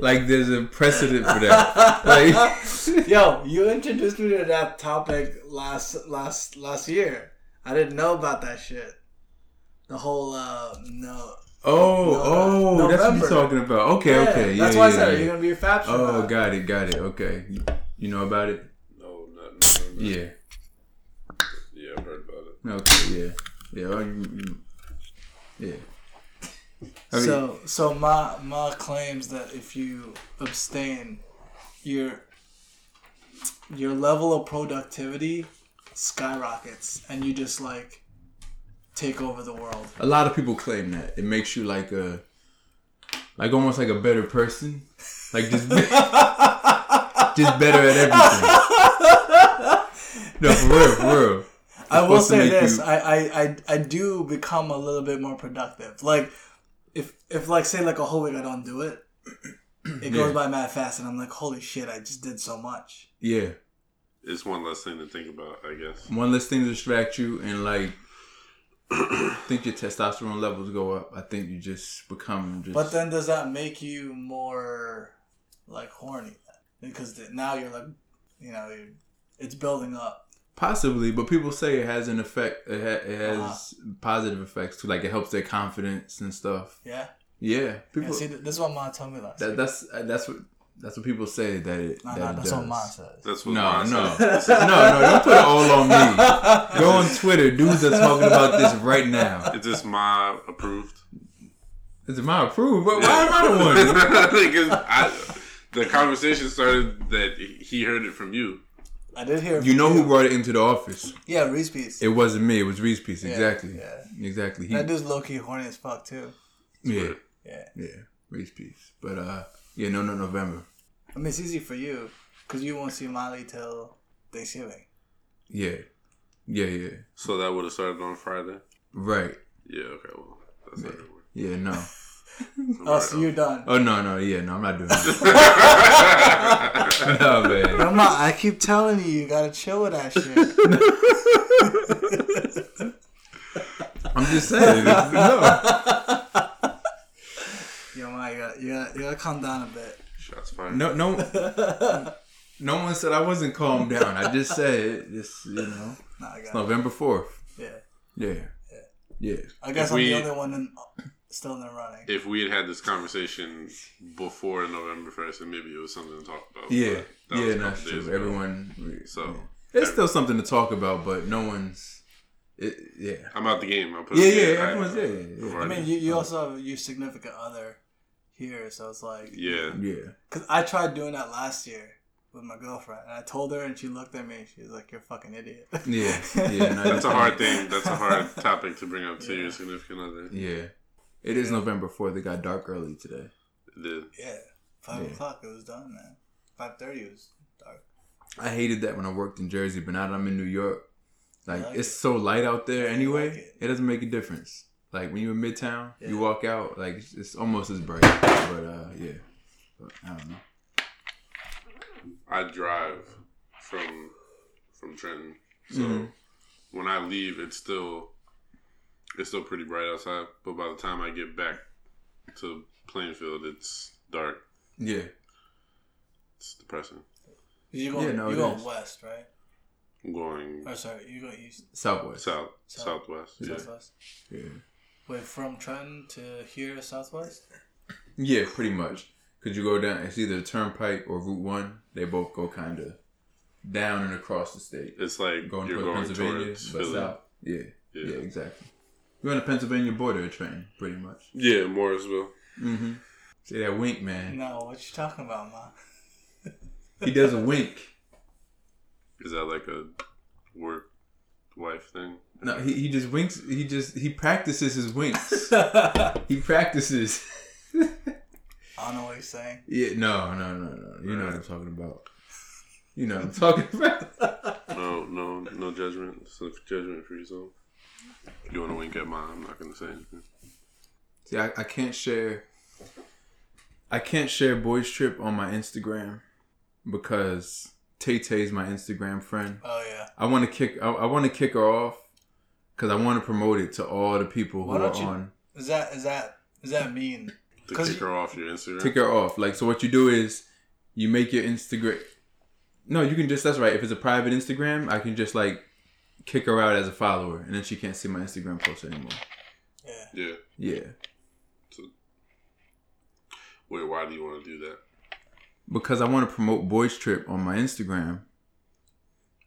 like there's a precedent for that. Like Yo, you introduced me to that topic last last last year. I didn't know about that shit. The whole uh no. Oh, No, oh, that's what you're talking about. Okay, Yeah, okay, yeah, That's why I yeah, said, yeah. are you gonna be a fap Oh, got it, got it. Okay, you, you know about it? No, not November. Yeah. Yeah, I've heard about it. Okay, yeah, yeah. Oh, you, you, yeah. So so Ma Ma claims that if you abstain, your your level of productivity skyrockets, and you just like take over the world. a lot of people claim that it makes you like a, like almost like a better person, like just, be- just better at everything. No, for real, for real. I will say this: you- I, I, I, I do become a little bit more productive. Like, if if like say like a whole week I don't do it, it goes Yeah. by mad fast, and I'm like, holy shit, I just did so much. Yeah, It's one less thing to think about, I guess. one less thing to distract you, and like, I think your testosterone levels go up. I think you just become just. But then, does that make you more like horny? Then? Because th- now you're like, you know, you're, it's building up. Possibly, but people say it has an effect. It, ha- it has Uh-huh. positive effects too. Like it helps their confidence and stuff. Yeah. Yeah, yeah people. see, th- this is what Ma told me last. that, week. that's that's what that's what people say that it. no, that no, it that's does. what Ma says. That's what No, mine no, says. no, no! Don't put it all on me. Go on Twitter. Dudes are talking about this right now. Is this my approved? Is it my approved? But why am I the one? because I, the conversation started that he heard it from you. I did hear. You know who brought it into the office? Yeah, Reese Piece. It wasn't me. It was Reese Piece. Yeah, Exactly. yeah. Exactly. He, That dude's low key horny as fuck too. yeah. Yeah. Yeah. Reese Piece. But uh, yeah, no, no, November. I mean, it's easy for you because you won't see Molly till Thanksgiving. Yeah. Yeah, yeah. So that would have started on Friday. Right. Yeah. Okay. Well, that's everywhere. Yeah. No. Oh, so you're done. Oh no, no. Yeah, no. I'm not doing that. no, man. Come on, I keep telling you, you gotta chill with that shit. I'm just saying. No. Yo, man, you gotta, you gotta, you gotta calm down a bit. Shots fired. No. No. No one said I wasn't calmed down. I just said just you know Nah, I got it. November fourth. Yeah. Yeah. Yeah. I guess If I'm we- the only one in, still in the running. If we had had this conversation before November first, and maybe it was something to talk about. Yeah. that Yeah. That's couple days true. ago. Everyone. So yeah. There's still something to talk about, but no one's. It, yeah. I'm out the game. I'll put Yeah, it yeah, there. everyone's- I- yeah, yeah, yeah. I mean, you, you also have your significant other here, so it's like, Yeah. Yeah. because I tried doing that last year with my girlfriend, and I told her, and she looked at me, and she was like, "You're a fucking idiot." Yeah. Yeah. no, That's a hard thing. That's a hard topic to bring up to your significant other. Yeah. It is November 4th. It got dark early today. It did. Yeah, five Yeah. o'clock, it was done, man. Five thirty, it was dark. I hated that when I worked in Jersey, but now that I'm in New York, like, like it's it. so light out there anyway, like it. it. doesn't make a difference. Like when you're in Midtown, Yeah. you walk out, like it's, it's almost as bright. But uh, yeah, but, I don't know. I drive from from Trenton, so Mhm. when I leave, it's still it's still pretty bright outside. But by the time I get back to Plainfield, it's dark. Yeah, It's depressing. You go, Yeah, no, you it go is. west, right? I'm going Or sorry, you go east, Southwest. south, South. southwest. Yeah. southwest. Yeah, Wait, from Trenton to here, southwest. yeah, pretty much. Cause you go down, it's either Turnpike or Route One. They both go kind of down and across the state. It's like Going you're toward going Pennsylvania, towards but Philly. south. Yeah, Yeah. yeah, exactly. You're on the Pennsylvania border train, pretty much. Yeah, Morrisville. Mm-hmm. See that wink, man. No, what you talking about, man? He does a wink. Is that like a work wife thing? No, he, he just winks. He just he practices his winks. he practices. I don't know what he's saying. yeah, no, no, no, no. You know what I'm talking about. You know what I'm talking about. No, no, no judgment. It's a judgment free zone. If you want to wink at mine, I'm not going to say anything. See, I, I can't share. I can't share Boys Trip on my Instagram because Tay Tay's my Instagram friend. Oh yeah. I want to kick. I, I want to kick her off because I want to promote it to all the people who are you- on. Is that is that is that mean? To 'Cause kick you- her off your Instagram. Kick her off. Like so, what you do is you make your Instagram. No, you can just. That's right. If it's a private Instagram, I can just like kick her out as a follower, and then she can't see my Instagram post anymore. Yeah. yeah. Yeah, Wait, why do you want to do that? because I want to promote Boys Trip on my Instagram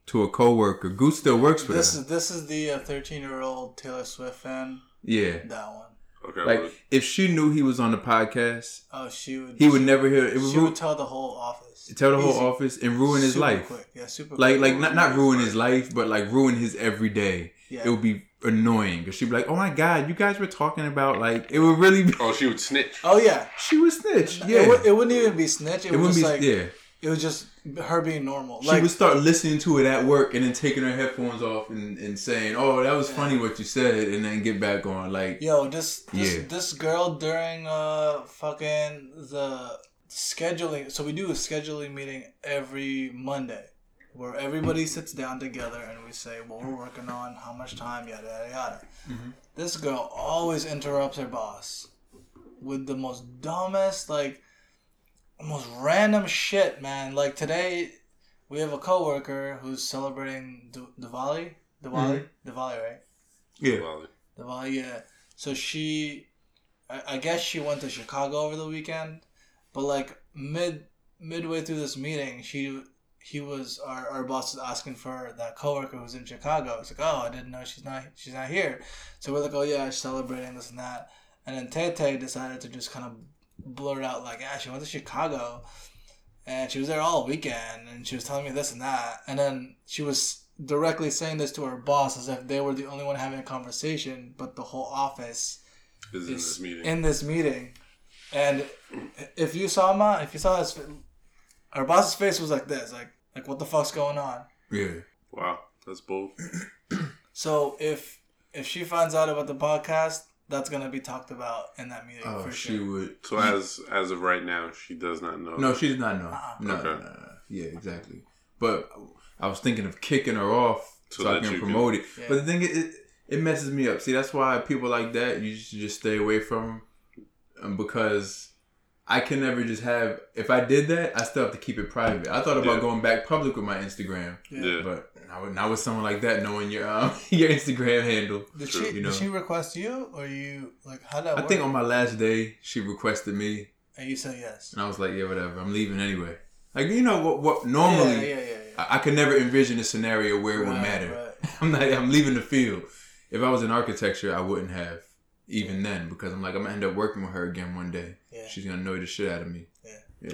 to a coworker. Goose still works for This her. is this is the uh, thirteen year old Taylor Swift fan. Yeah, That one. Okay. like well, if she knew he was on the podcast, Oh, she would. he would never hear it. Would She ru- would tell the whole office. Tell the whole Easy. office and ruin his Super life. Quick. Yeah, super. Like, quick. like not not ruin his life, but like ruin his everyday. Yeah. It would be annoying because she'd be like, "Oh my god, you guys were talking about like it would really be." oh, she would snitch. Oh yeah. She would snitch. It, Yeah, would, it wouldn't even be snitch. It, it was wouldn't be. like yeah, it was just her being normal. she Like would start listening to it at work and then taking her headphones off and, and saying, "Oh, that was funny what you said," and then get back on like, Yo, this this Yeah. this girl during uh fucking the scheduling. So we do a scheduling meeting every Monday, where everybody sits down together and we say what we're working on, how much time, yada yada yada. Mm-hmm. This girl always interrupts her boss with the most dumbest, like, most random shit, man. Like today, we have a coworker who's celebrating D- Diwali, Diwali, mm-hmm. Diwali, right? yeah, Well, Well, yeah. So she, I, I guess she went to Chicago over the weekend, but like mid midway through this meeting, she he was our, our boss was asking for that coworker who's in Chicago. It's like, oh, I didn't know she's not she's not here. So we're like, oh yeah, she's celebrating this and that. And then Tay decided to just kind of blurt out like, yeah, she went to Chicago, and she was there all weekend, and she was telling me this and that. And then she was directly saying this to her boss as if they were the only one having a conversation, but the whole office is in this meeting. in this meeting. And if you saw ma, if you saw his, our boss's face was like this, like like what the fuck's going on. yeah. wow, that's bold. So if if she finds out about the podcast, that's gonna be talked about in that meeting Oh, for she sure. would. So as as of right now, she does not know. No, she does not know. Uh-uh. No, Okay. no, no, no. Yeah, exactly. But I was thinking of kicking her off So so, I can you promote it. Yeah. But the thing is, it, it messes me up. See, that's why people like that you should just stay away from, because I can never just have. If I did that, I still have to keep it private. I thought about Yeah. going back public with my Instagram, Yeah. but not with, not with someone like that knowing your um, your Instagram handle. Did True. she You know. did she request you or you like how that I work? think on my last day, she requested me, and you said yes. and I was like, "Yeah, whatever. I'm leaving anyway." Like you know what? What normally yeah, yeah, yeah. I, I could never envision a scenario where it would matter. right. I'm not. I'm leaving the field. If I was in architecture, I wouldn't have even then because I'm like I'm gonna end up working with her again one day. Yeah. She's gonna annoy the shit out of me. Yeah. Yeah.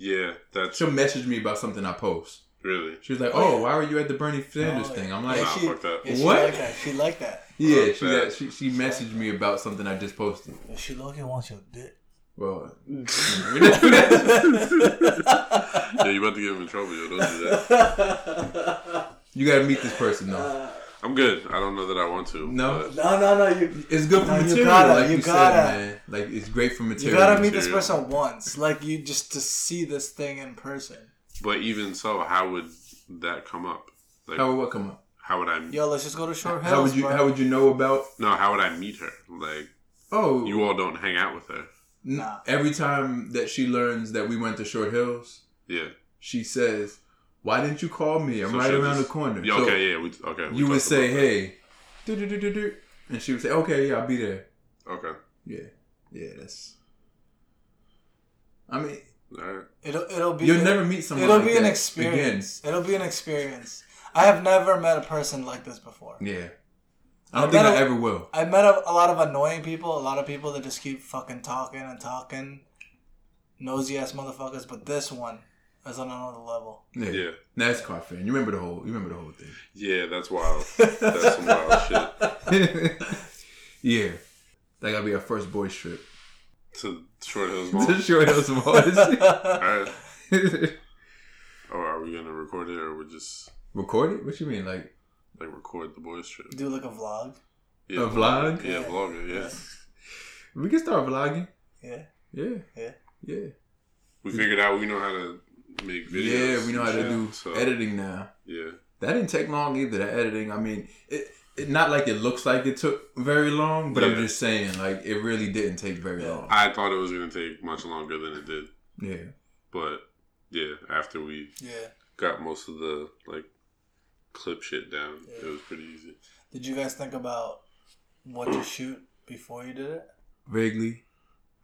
Yeah, that's She'll message me about something I post. really. She was like, Oh, "Oh, yeah. why were you at the Bernie Sanders Oh, thing?" I'm yeah, like, Nah, she, fuck that. Yeah, she What? Like that. She like that. "Yeah." Fuck She that. got, she she messaged me about something I just posted. Yeah, She Logan wants your dick. Well, Yeah, you about to get him in trouble, yo. Don't do that. you gotta meet this person though. I'm good. I don't know that I want to. No? but- No, no, no. You It's good for No, you material, gotta- like you you, gotta. said, man. Like it's great for material. you gotta meet this person once, like you just to see this thing in person. But even so, how would that come up? Like, How would what come up? how would I? Yo, let's just go to Short Hills. How would you bro. How would you know about? No, how would I meet her? Like, Oh, you all don't hang out with her. Nah. Every time that she learns that we went to Short Hills, Yeah. she says, "Why didn't you call me? I'm So right around just- the corner." Yeah, So okay, yeah, we okay. we you would say, "Hey," do do do do do, and she would say, "Okay, yeah, I'll be there." Okay. Yeah, yeah, that's. I mean, All right. It'll it'll be you'll never meet someone. it'll like be an that experience. It'll be an experience. I have never met a person like this before. Yeah, I don't I think met I a- ever will. I met a, a lot of annoying people, a lot of people that just keep fucking talking and talking, nosy ass motherfuckers. But this one is on another level. Yeah. Yeah. NASCAR fan. You remember the whole. You remember the whole thing. Yeah, that's wild. That's some wild shit. yeah, that gotta be our first boys trip. To Short Hills to Mall. Short Hills Boys. All right. Or are we gonna record it, or we're just Record it? What you mean? Like like record the boys trip? Do like a vlog. Yeah, A vlog? Yeah, Yeah. vlog it. Yeah. we can start vlogging. Yeah. Yeah. Yeah. Yeah. We figured out we know how to make videos. Yeah, we know how to Yeah. do So- editing now. Yeah. That didn't take long either. The editing, I mean, it it, not like it looks like it took very long, but I'm just saying like it really didn't take very long. I thought it was gonna take much longer than it did, Yeah. but yeah, after we Yeah. got most of the like clip shit down, Yeah. it was pretty easy. Did you guys think about what to shoot before you did it? Vaguely.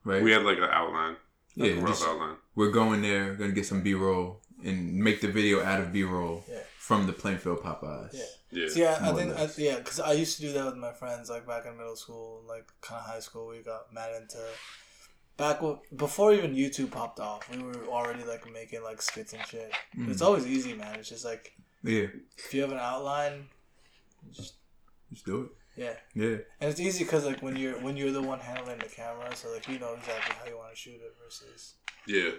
Right. We had like an outline, like yeah. rough just- outline. we're going there, gonna get some B roll and make the video out of B roll Yeah. from the Plainfield Popeyes. Yeah. Yeah, See, I, I think, I, yeah, because I used to do that with my friends, like back in middle school, like kind of high school. We got mad into back w- before even YouTube popped off. We were already like making like skits and shit. Mm. It's always easy, man. It's just like Yeah. if you have an outline, just Just do it. Yeah, Yeah. and it's easy because like when you're when you're the one handling the camera, so like you know exactly how you want to shoot it versus yeah,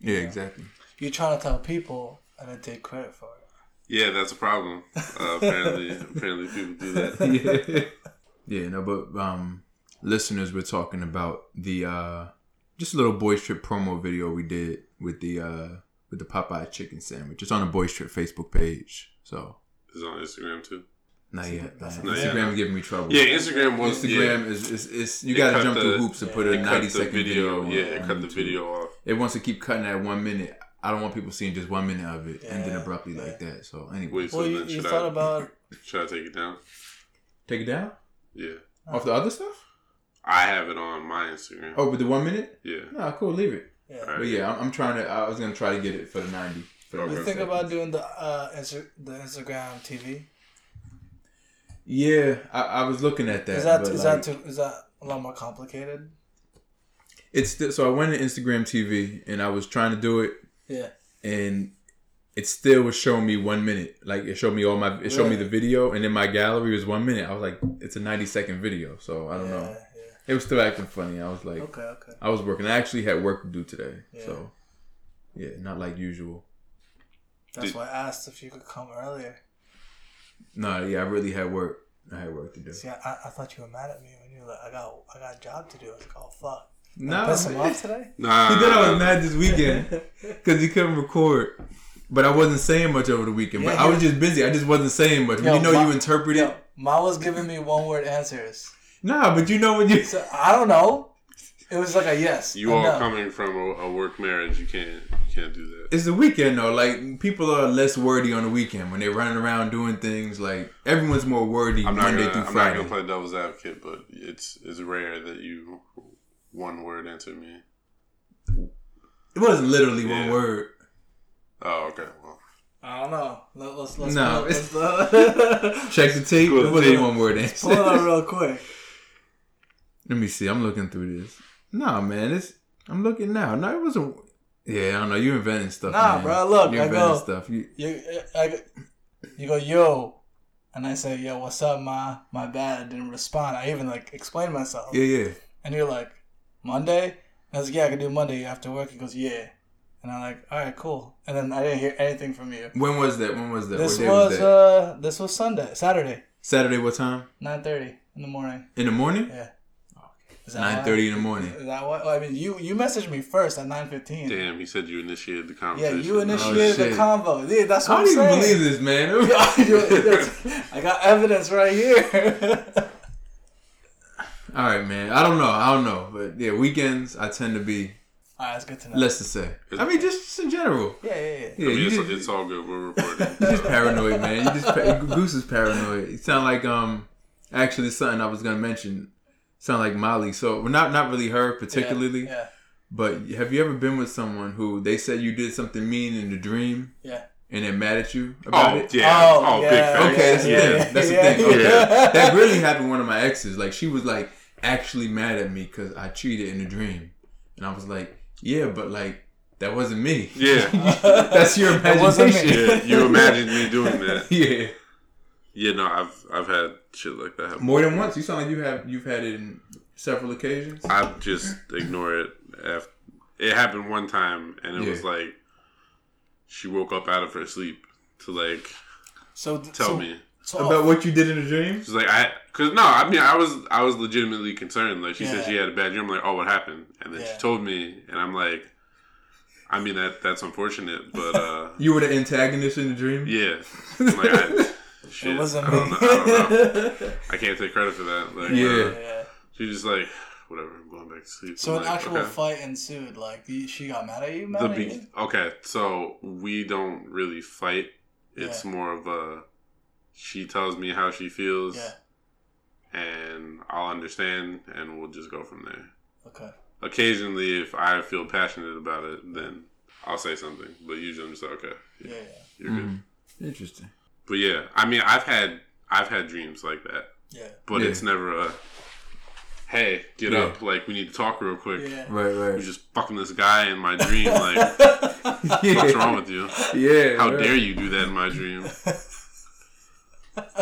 Yeah, exactly. You're trying to tell people and then take credit for it. yeah. That's a problem. Uh, apparently, apparently people do that. yeah. Yeah, no, but um listeners we're talking about the uh just a little boy trip promo video we did with the uh with the Popeye chicken sandwich. It's on the boy trip Facebook page. So It's on Instagram too. Not yet. That's man. a- Instagram is giving me trouble. Yeah, Instagram was Instagram Yeah, is, is, is you gotta cut jump through hoops to put a it cut ninety video. video. Yeah, on- it on cut the video off. It wants to keep cutting at one minute. I don't want people seeing just one minute of it and then Yeah, abruptly yeah. like that. So anyway, Wait, so Well, you, then you should thought I about should I take it down? take it down Yeah, off the other stuff. I have it on my Instagram. Oh, with the one minute? Yeah, Nah, cool. Leave it. yeah. Alright. But yeah, I'm, I'm trying to. I was gonna try to get it for the ninety. For. You think second. about doing the uh Insta- the Instagram TV? Yeah, I, I was looking at that. Is that but, like, that too, is that a lot more complicated? It's still, so I went to Instagram TV and I was trying to do it Yeah. and it still was showing me one minute. Like it showed me all my. It showed me the video and then my gallery was one minute. I was like, it's a ninety second video, so I don't yeah, know. It was still acting funny. I was like, Okay. Okay. I was working. I actually had work to do today, Yeah. so yeah, not like usual. That's Did- why I asked if you could come earlier. No, yeah, I really had work. I had work to do. See, I, I thought you were mad at me when you were like, I got I got a job to do. I was like, oh fuck. No, Piss him man. off today. nah. He thought I was mad this weekend because he couldn't record. But I wasn't saying much over the weekend. But Yeah, I was yeah. just busy. I just wasn't saying much. Yo, you know Ma- you interpret it. Yo, Ma was giving me one word answers. Nah, but you know when you. So I don't know. It was like a yes. You a all no. coming from a, a work marriage, you can't you can't do that. It's the weekend though. Like people are less wordy on the weekend when they're running around doing things. Like everyone's more wordy I'm Monday gonna through I'm not Friday. gonna play devil's advocate, but it's it's rare that you one word answer me. It wasn't literally one word. Oh, okay. Well, I don't know. Let, let's let's No, pull it- let's- Check the tape. Cool, It wasn't tape. one word pull it out real quick. Let me see. I'm looking through this. Nah, man. It's. I'm looking now. No, it wasn't. Yeah, I don't know. You inventing stuff. Nah, man. bro, look, you I inventing go- stuff. You, You I, you go yo, and I say yo, what's up, ma? My bad. I didn't respond. I even like explained myself. yeah, yeah. And you're like, Monday? I was like, yeah, I can do Monday after work. He goes, yeah. And I'm like, all right, cool. And then I didn't hear anything from you. When was that? When was that? This what day was, was that? uh, this was Sunday, Saturday, Saturday. What time? nine thirty in the morning. In the morning? Yeah. Is that Nine why? in the morning. Is that what? I mean, you you messaged me first at nine fifteen. damn, he said you initiated the conversation. Yeah, you initiated the convo. Yeah, that's I what don't I'm even saying. believe this, man. I got evidence right here. All right, man. I don't know. I don't know, but yeah, weekends I tend to be Alright, that's good to know. less to say. I mean, just in general. yeah, yeah, yeah. Yeah, I mean, you it's, just, it's all good. We're reporting. you just paranoid, man. You just Goose is paranoid. It sound like um, actually something I was gonna mention. Sound like Molly. So well, not not really her particularly, Yeah, but have you ever been with someone who they said you did something mean in the dream yeah. and they're mad at you oh, about oh it? yeah. Oh, Oh, yeah, big fan. Okay, that's the Yeah, thing. yeah, That's the yeah, thing. Oh, okay. yeah. that really happened to one of my exes. Like she was like actually mad at me because I cheated in a dream, and I was like, yeah, but like that wasn't me. Yeah. That's your That wasn't me. imagination. Yeah. You imagined me doing that. yeah. Yeah. No, I've I've had shit like that happen. More than once. You sound like you have you've had it in several occasions. I just ignore it. After, it happened one time, and it was like she woke up out of her sleep to like So tell so, me. so, About what you did in the dream? She's like, I, cause no, I mean, I was, I was legitimately concerned. Like, she said she had a bad dream. I'm like, oh, what happened? And then Yeah. she told me, and I'm like, I mean, that that's unfortunate, but uh, You were the antagonist in the dream. yeah, I'm like, I, shit. wasn't I me. don't know. I, don't know. I can't take credit for that. Like, Yeah. uh, yeah. she's just like, whatever. I'm going back to sleep. So I'm an like, actual okay. fight ensued. Like she got mad at you, mad The at be- you? okay, so we don't really fight. It's Yeah. more of a she tells me how she feels, Yeah. and I'll understand, and we'll just go from there. Okay. Occasionally, if I feel passionate about it, then I'll say something. But usually, I'm just like, okay, Yeah. yeah. you're good. Mhm. Interesting. But yeah, I mean, I've had I've had dreams like that, Yeah. but Yeah. it's never a hey, get Yeah. up, like we need to talk real quick. Yeah. Right, You're just fucking this guy in my dream. Like, yeah. what's wrong with you? Yeah. How right. dare you do that in my dream?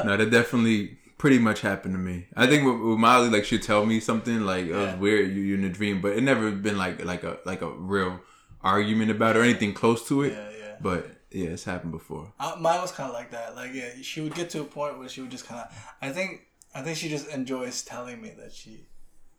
No, that definitely pretty much happened to me. I think with, with Molly, like she'd tell me something like it Yeah. was weird, you you're in a dream, but it never been like like a like a real argument about or anything close to it. Yeah. Yeah. But yeah, it's happened before. Uh, mine was kind of like that. Like, yeah, she would get to a point where she would just kind of. I think. I think she just enjoys telling me that she,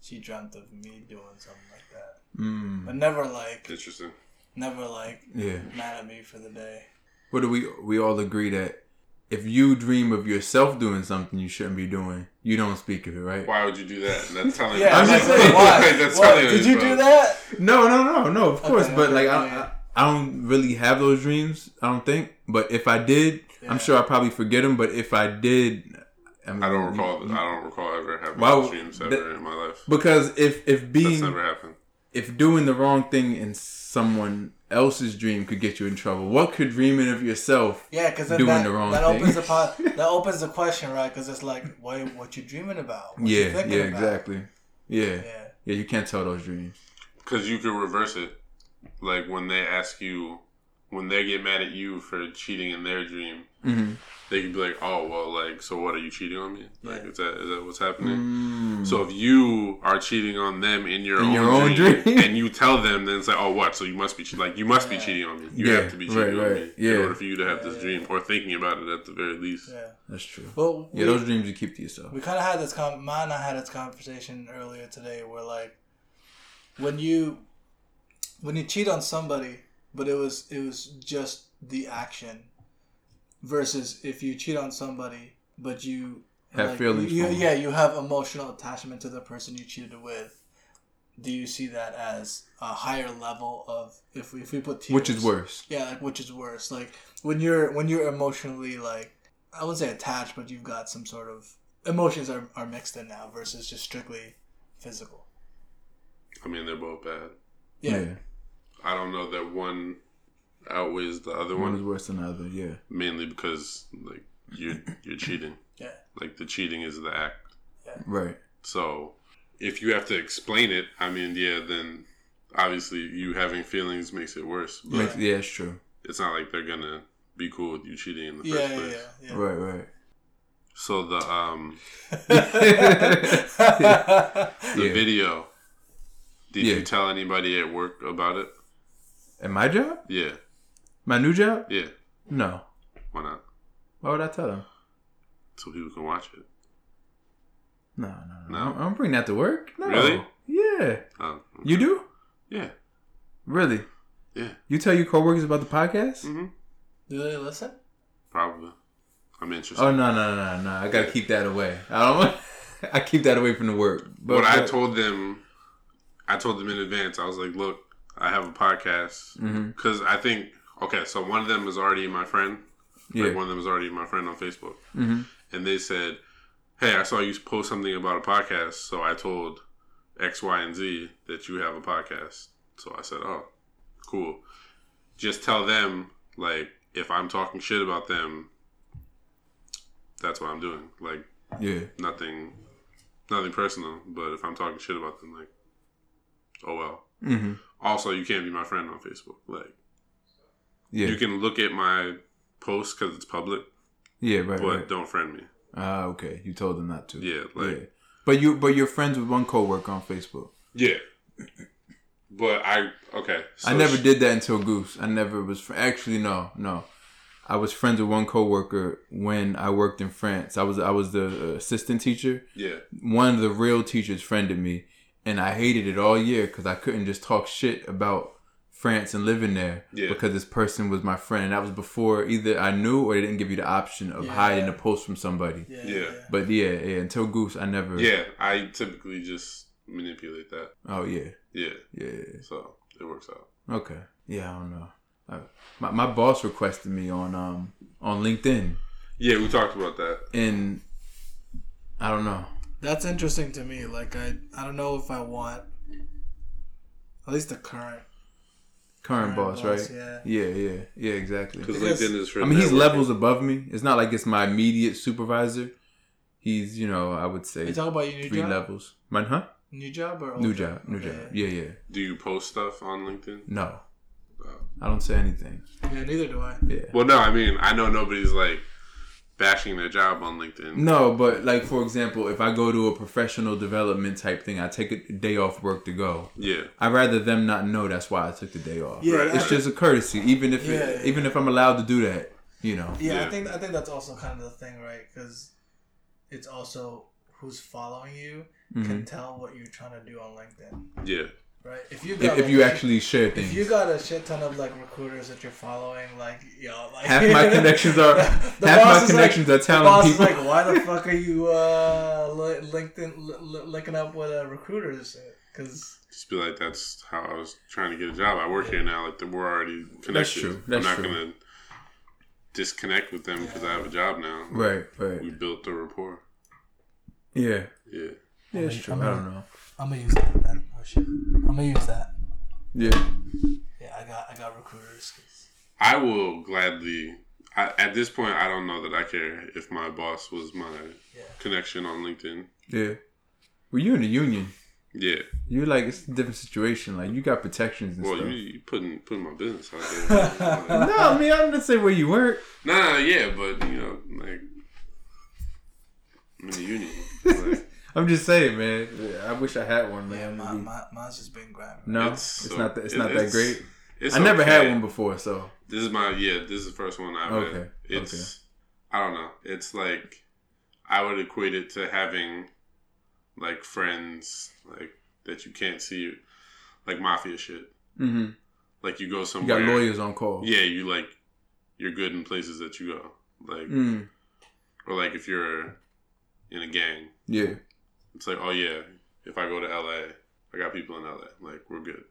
she dreamt of me doing something like that, Mm. but never like, Interesting. never like Yeah. mad at me for the day. What do we we all agree that if you dream of yourself doing something you shouldn't be doing, you don't speak of it, right? Why would you do that? That's telling. Yeah, I'm just saying. why? That's What? telling Did you bro. do that? No, no, no, no. Of course, Okay, but okay, like yeah, I, yeah. I, I don't really have those dreams. I don't think. But if I did, Yeah. I'm sure I probably forget them. But if I did, I, mean, I don't recall. I don't recall ever having Why those dreams ever that- in my life. because if if That's being never happened. if doing the wrong thing in someone else's dream could get you in trouble, what could dreaming of yourself? Yeah, because then Doing that, the wrong that thing. opens the pot, that opens the question, right? Because it's like, what what you dreaming about? What you yeah, thinking yeah, about? exactly. Yeah. Yeah, yeah, You can't tell those dreams. Because you could reverse it. Like when they ask you, when they get mad at you for cheating in their dream, Mm-hmm. they could be like, "Oh, well, like, so what? Are you cheating on me? Like, Yeah. is that is that what's happening?" Mm. So if you are cheating on them in your, In own, your own dream, dream. and you tell them, then it's like, "Oh, what? So you must be che- like you must be cheating on me. You Yeah, have to be right, cheating on right, me yeah. in order for you to have this Yeah, dream or thinking about it at the very least." yeah. That's true. Well, Yeah, we, those dreams you keep to yourself. we kind of had this. Con- Ma and I had this conversation earlier today, where like, when you, when you cheat on somebody, but it was it was just the action, versus if you cheat on somebody, but you Have feelings You, yeah, you have emotional attachment to the person you cheated with. Do you see that as a higher level of if we, if we put tiers, Which is worse. Yeah, like which is worse. Like when you're when you're emotionally like I wouldn't say attached, but you've got some sort of emotions are, are mixed in now versus just strictly physical. I mean, they're both bad. Yeah. I don't know that one outweighs the other One one, is worse than the other. Yeah. mainly because like you're you're cheating. Yeah. Like the cheating is the act. Right. So if you have to explain it, I mean, yeah, then obviously you having feelings makes it worse. But Makes- yeah, it's true. it's not like they're gonna be cool with you cheating in the Yeah, first place. yeah, yeah. Right, right. So the um the Yeah. video. Did Yeah. you tell anybody at work about it? At my job? Yeah, My new job? yeah. No. Why not? Why would I tell them? So people can watch it. No, no, no. No? I'm, I'm bringing that to work. No. Really? Yeah. Oh, You do? yeah, Really? yeah. You tell your coworkers about the podcast? hmm Do they listen? Probably. I'm interested. Oh no, no, no, no! I gotta keep that away. I don't. want I keep that away from the work. But, what I told them, I told them in advance. I was like, "Look, I have a podcast Mhm. because I think okay. So one of them is already my friend. Yeah. Like one of them is already my friend on Facebook, Mhm. and they said, "Hey, I saw you post something about a podcast." So I told X, Y, and Z that you have a podcast. So I said, "Oh, cool." Just tell them like if I'm talking shit about them, that's what I'm doing. Like Yeah. nothing nothing personal but if i'm talking shit about them like oh well hmm also you can't be my friend on facebook like Yeah. you can look at my post because it's public yeah. Right. but right. don't friend me Ah, okay. You told them not to. yeah like yeah. But you, but you're friends with one coworker on Facebook. yeah, but i okay I never sh- did that until Goose. I never was. Fr- Actually, no, no. I was friends with one coworker when I worked in France. I was I was the assistant teacher. yeah One of the real teachers friended me, and I hated it all year because I couldn't just talk shit about France and living there Yeah. because this person was my friend, and that was before either I knew or they didn't give you the option of Yeah. hiding a post from somebody. Yeah. Yeah. Yeah. But yeah, yeah. Until Goose, I never. Yeah, I typically just manipulate that. Oh yeah, Yeah, yeah. so it works out. Okay. Yeah, I don't know. I, my my boss requested me on um on LinkedIn, Yeah, we talked about that. and I don't know. That's interesting to me. Like I, I don't know if I want at least the current Current, boss, right? Yeah. Yeah, yeah, yeah. Exactly. Because Because- LinkedIn is for I mean, he's levels above me. It's not like it's my immediate supervisor. He's, you know, I would say You talk about your new three job. levels. Mine, huh? New job or old New job, new Okay, job. Yeah, yeah. Do you post stuff on LinkedIn? No, Oh. I don't say anything. Yeah. yeah, neither do I. Yeah. Well, no, I mean, I know nobody's like bashing their job on LinkedIn. No, but like for example, if I go to a professional development type thing, I take a day off work to go. Yeah, I'd rather them not know that's why I took the day off. Yeah, Right. It's just a courtesy, even if Yeah, it, yeah, even if I'm allowed to do that. You know. Yeah, Yeah. I think I think that's also kind of the thing, right? Because it's also who's following you can Mhm. tell what you're trying to do on LinkedIn, yeah, right? If you If, got if like, you actually share things, if you got a shit ton of like recruiters that you're following, like yo, like half my connections are The half my is connections like, are the talented boss people. is like, why the fuck are you uh li- LinkedIn li- li- linking up with uh, recruiters? Because just be like, that's how I was trying to get a job. I work here now. Like, we're already connected. That's true. That's I'm not true. gonna disconnect with them because I have a job now. right, right. We built the rapport. Yeah, Yeah, yeah, it's true. I don't know. I'm gonna use that. Then. Oh shit, I'm gonna use that. Yeah, Yeah, I got I got recruiters. I will gladly. I, at this point, I don't know that I care if my boss was my Yeah. connection on LinkedIn. yeah. Well, you're in the union. Yeah. You're like it's a different situation. Like you got protections and Well, you, stuff. you putting putting my business out there. no, I mean I didn't say where you work. no, no, yeah, but you know, like I'm in the union. Like, I'm just saying, man. I wish I had one, Yeah, man. my, my, mine's just been grimy. no, it's, so- not. That, it's it- not that great. It's I never okay. had one before, so This is my yeah. This is the first one I've Okay, had. It's I don't know. It's like I would equate it to having like friends like that you can't see, like mafia shit. hmm Like you go you somewhere. got lawyers on call. Yeah, you like you're good in places that you go. Like Mm, or like if you're in a gang, yeah. It's like oh yeah, if I go to LA, I got people in LA. Like we're good.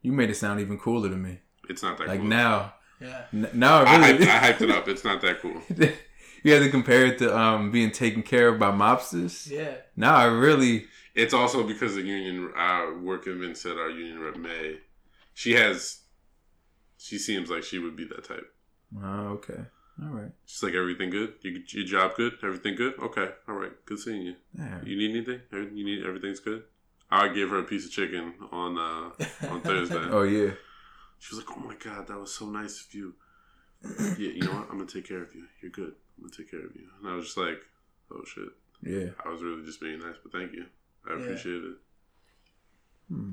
You made it sound even cooler to me. It's not that Like cool. now, Yeah. n- now I, I hyped, really. I hyped it up. It's not that cool. you had to compare it to um being taken care of by mobsters. Yeah. Now I really. It's also because the union. Uh, we're convinced that our union rep May, she has. She seems like she would be that type. Oh, okay. All right. She's like everything good. You, your job good. Everything good. Okay. All right. Good seeing you. Yeah. You need anything? You need everything's good. I gave her a piece of chicken on uh, on Thursday. Oh yeah. She was like, "Oh my god, that was so nice of you." yeah, you know what? I'm gonna take care of you. You're good. I'm gonna take care of you. And I was just like, "Oh shit." Yeah. I was really just being nice, but thank you. I Yeah. appreciate it. Hmm.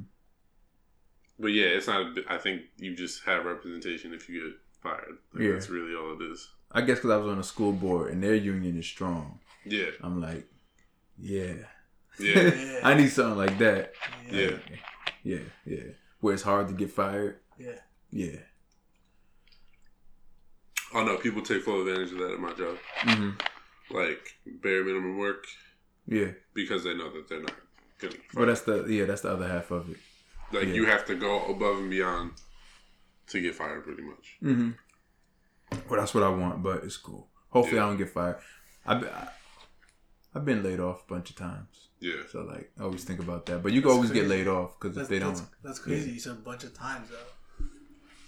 But yeah, it's not. A, I think you just have representation if you get fired. Like, Yeah. That's really all it is. I guess because I was on a school board and their union is strong. Yeah. I'm like, yeah. Yeah. Yeah. I need something like that. Yeah. Yeah, yeah. Where it's hard to get fired. Yeah. Yeah. oh no, people take full advantage of that at my job. hmm Like bare minimum work Yeah. because they know that they're not gonna. Well, that's the yeah, that's the other half of it. Like yeah. you have to go above and beyond to get fired, pretty much. Mm-hmm. Well, that's what I want, but it's cool. Hopefully, Yeah. I don't get fired. I've been, I, I've been laid off a bunch of times, Yeah. so like I always think about that. But you can That's always get laid off because if That's, they don't, that's, that's crazy. You said a bunch of times though.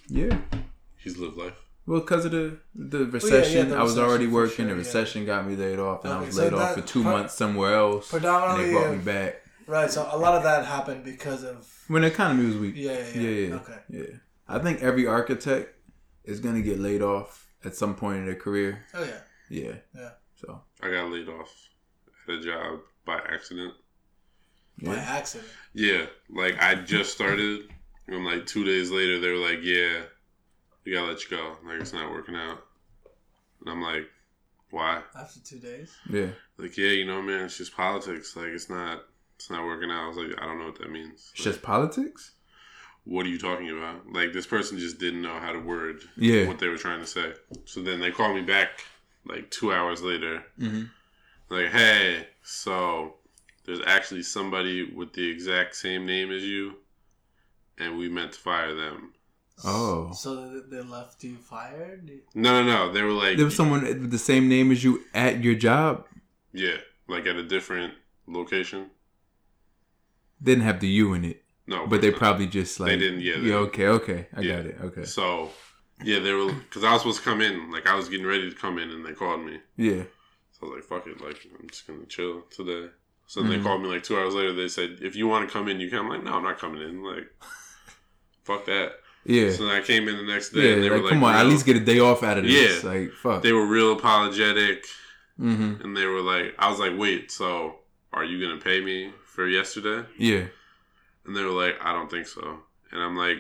yeah. He's lived life. Well, because of the the recession, the I was recession, already working. sure, the yeah. recession got me laid off, and I was so laid off for two pre- months somewhere else. Predominantly, And they brought me back right. So a lot of that happened because of when the economy was weak. yeah, yeah, Yeah, yeah. yeah, Okay. yeah. I think every architect is gonna get laid off at some point in their career. Oh yeah, Yeah. yeah. So I got laid off at a job by accident. By yeah. accident. Yeah, like I just started, and like two days later, they were like, "Yeah, we gotta let you go. Like it's not working out." And I'm like, "Why?" After two days. Yeah. Like, yeah, you know, man, it's just politics. Like it's not, it's not working out. I was like, I don't know what that means. It's just politics. What are you talking about? Like this person just didn't know how to word Yeah. what they were trying to say. So then they called me back like two hours later. Mhm. Like, hey, so there's actually somebody with the exact same name as you, and we meant to fire them. Oh. So they- they left you fired? No, no, no. They were like, There was someone with the same name as you at your job. yeah, like at a different location. Didn't have the U in it, No, but they probably just like they didn't, yeah, they yeah. Okay. Okay. I Yeah. got it. Okay. So, yeah, they were because I was supposed to come in. Like I was getting ready to come in, and they called me. Yeah. So I was like, "Fuck it!" Like I'm just gonna chill today. So then they called me like two hours later. They said, "If you want to come in, you can." I'm like, "No, I'm not coming in." Like, fuck that. Yeah. So I came in the next day, Yeah. and they Like, were like, come on, at least get a day off out of this. Yeah. Like, fuck. They were real apologetic, mm-hmm. and they were like, "I was like, wait, so are you gonna pay me for yesterday?" Yeah. And they were like, "I don't think so." And I'm like,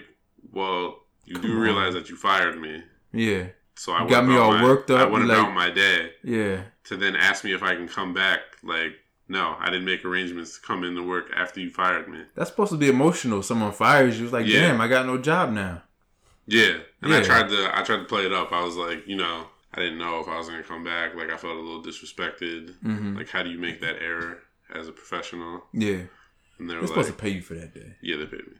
"Well, you Come do on. realize that you fired me." Yeah. So I got me all my- worked up, I went like- about my day. Yeah. to then ask me if I can come back. Like, no, I didn't make arrangements to come into work after you fired me. That's supposed to be emotional. Someone fires you. It's like, Yeah. damn, I got no job now. Yeah, and I tried to I tried to play it up. I was like, you know, I didn't know if I was gonna come back. Like, I felt a little disrespected. Mm-hmm. Like, how do you make that error as a professional? Yeah. And they They're were supposed to pay you for that day. yeah, they paid me.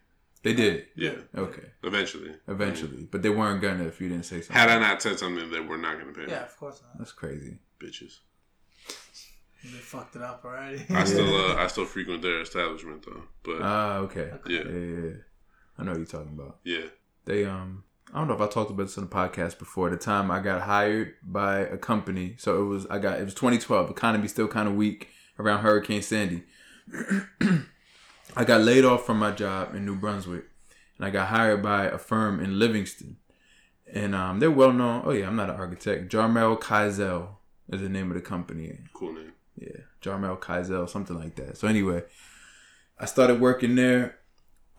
They did. Yeah, Okay. eventually. Eventually. But they weren't gonna if you didn't say something. Had I not said something, they were not gonna pay me. Yeah, of course not. That's crazy. Bitches. They fucked it up already. I still uh, I still frequent their establishment though. But Ah, okay. yeah, Yeah, yeah, yeah. I know what you're talking about. yeah. They um I don't know if I talked about this on the podcast before. The time I got hired by a company, so it was I got it was 2012. Economy still kind of weak around Hurricane Sandy. I got laid off from my job in New Brunswick, and I got hired by a firm in Livingston, and um they're well known. Oh yeah, I'm not an architect. Jarmel Kizel is the name of the company. Cool name. Yeah, Jarmel Kizel, something like that. So anyway, I started working there.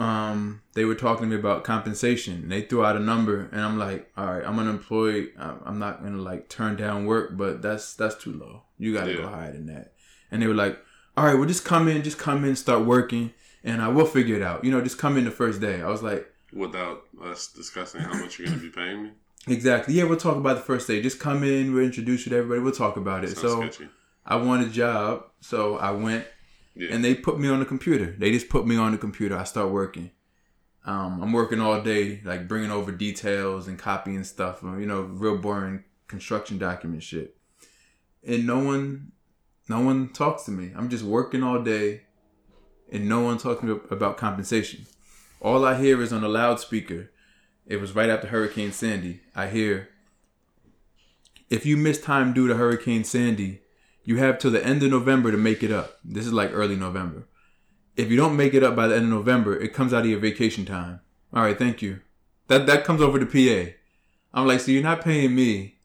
Um, they were talking to me about compensation. And they threw out a number, and I'm like, all right, I'm unemployed. I'm I'm not gonna like turn down work, but that's that's too low. You got to Yeah. go higher than that. And they were like, all right, well, just come in, just come in, start working, and I will figure it out. You know, just come in the first day. I was like, Without us discussing how much you're gonna be paying me. exactly. Yeah, we'll talk about the first day. Just come in, we'll introduce you to everybody. We'll talk about it. Sounds so sketchy. I want a job, so I went Yeah. and they put me on the computer. They just put me on the computer. I start working. Um, I'm working all day, like bringing over details and copying stuff. You know, real boring construction document shit. And no one, no one talks to me. I'm just working all day, and no one me about compensation. All I hear is on the loudspeaker. It was right after Hurricane Sandy. I hear, if you miss time due to Hurricane Sandy, you have till the end of November to make it up. This is like early November. If you don't make it up by the end of November, it comes out of your vacation time. All right, thank you. That that comes over to PA. I'm like, so you're not paying me.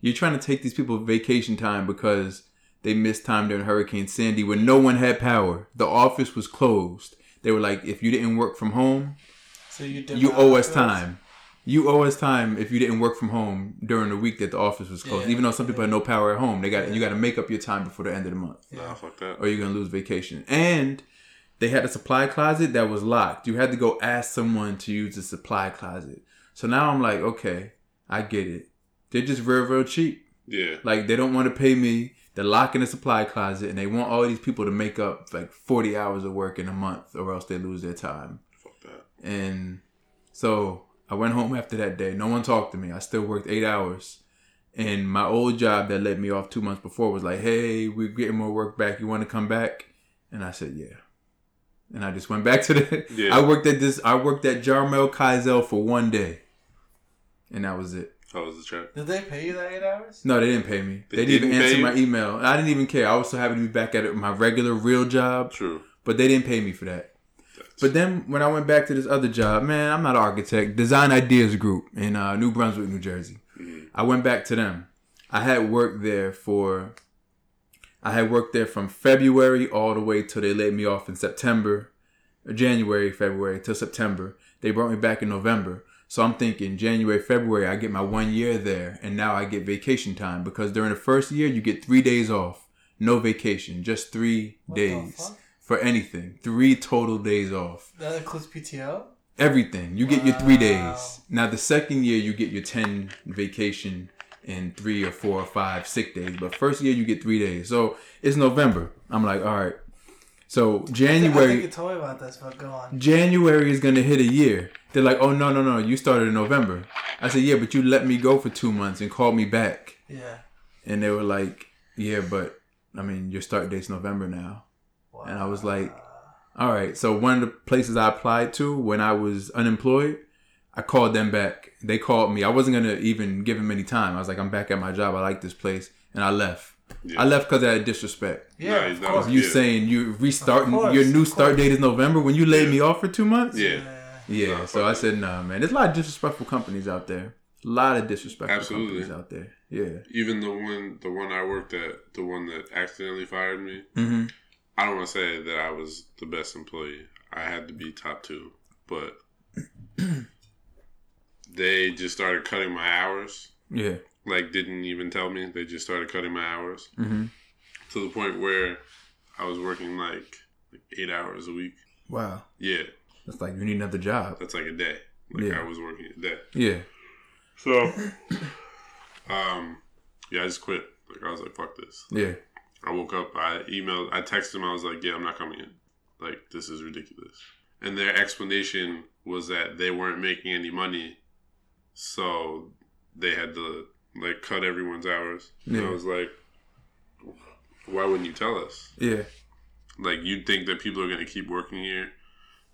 You're trying to take these people vacation time because they missed time during Hurricane Sandy when no one had power. The office was closed. They were like, if you didn't work from home, So you you owe us time. You owe us time if you didn't work from home during the week that the office was closed. Yeah. Even though some people had no power at home, they got Yeah. you got to make up your time before the end of the month Nah, fuck that. or you're gonna lose vacation. And they had a supply closet that was locked. You had to go ask someone to use the supply closet. So now I'm like, okay, I get it. They're just real, real cheap. Yeah. Like they don't want to pay me. They're locking the supply closet, and they want all these people to make up like 40 hours of work in a month, or else they lose their time. Fuck that. And so I went home after that day. No one talked to me. I still worked eight hours. And my old job that let me off two months before was like, hey, we're getting more work back. You want to come back? And I said, yeah. And I just went back to the. Yeah. I worked at this. I worked at Jarmel Kizel for one day, and that was it. How was the check? Did they pay you that eight hours? No, they didn't pay me. They They, didn't didn't even answer my email. I didn't even care. I was so happy to be back at my regular real job, True. but they didn't pay me for that. But then when I went back to this other job, man, I'm not an architect. Design Ideas Group in uh, New Brunswick, New Jersey. I went back to them. I had worked there for. I had worked there from February all the way till they laid me off in September, January, February till September. They brought me back in November. So I'm thinking January, February, I get my one year there, and now I get vacation time because during the first year you get three days off, no vacation, just three What days for anything, three total days off. That includes PTO. everything. You get your three days. Now the second year you get your ten vacation and three or four or five sick days. But first year you get three days. So it's November. I'm like, all right. So I think January you told me about this, but go on. January is gonna hit a year. They're like, oh no no no, you started in November. I said, yeah, but you let me go for two months and called me back. Yeah. And they were like, yeah, but I mean your start date's November now. Wow. And I was like, all right. So one of the places I applied to when I was unemployed, I called them back. They called me. I wasn't gonna even give them any time. I was like, I'm back at my job. I like this place, and I left. Yeah. I left because of disrespect. yeah, Nah, of that course. You Yeah. saying you restarting course, your new start date is November when you laid me off for two months? Yeah. Yeah. Nah, so I said, nah, man. There's a lot of disrespectful companies out there. A lot of disrespectful Absolutely. companies out there. Yeah. Even the one, the one I worked at, the one that accidentally fired me. Mm-hmm. I don't want to say that I was the best employee. I had to be top two, but they just started cutting my hours. Yeah. Like, didn't even tell me. They just started cutting my hours Mm-hmm. to the point where I was working like, like eight hours a week. Wow. Yeah, That's like you need another job. that's like a day. Like Yeah. I was working a day. Yeah. So, um, yeah, I just quit. Like I was like, fuck this. Yeah. I woke up, I emailed, I texted him, I was like, yeah, I'm not coming in. Like, this is ridiculous. And their explanation was that they weren't making any money, so they had to, like, cut everyone's hours. And Yeah. I was like, why wouldn't you tell us? Yeah. Like, you'd think that people are going to keep working here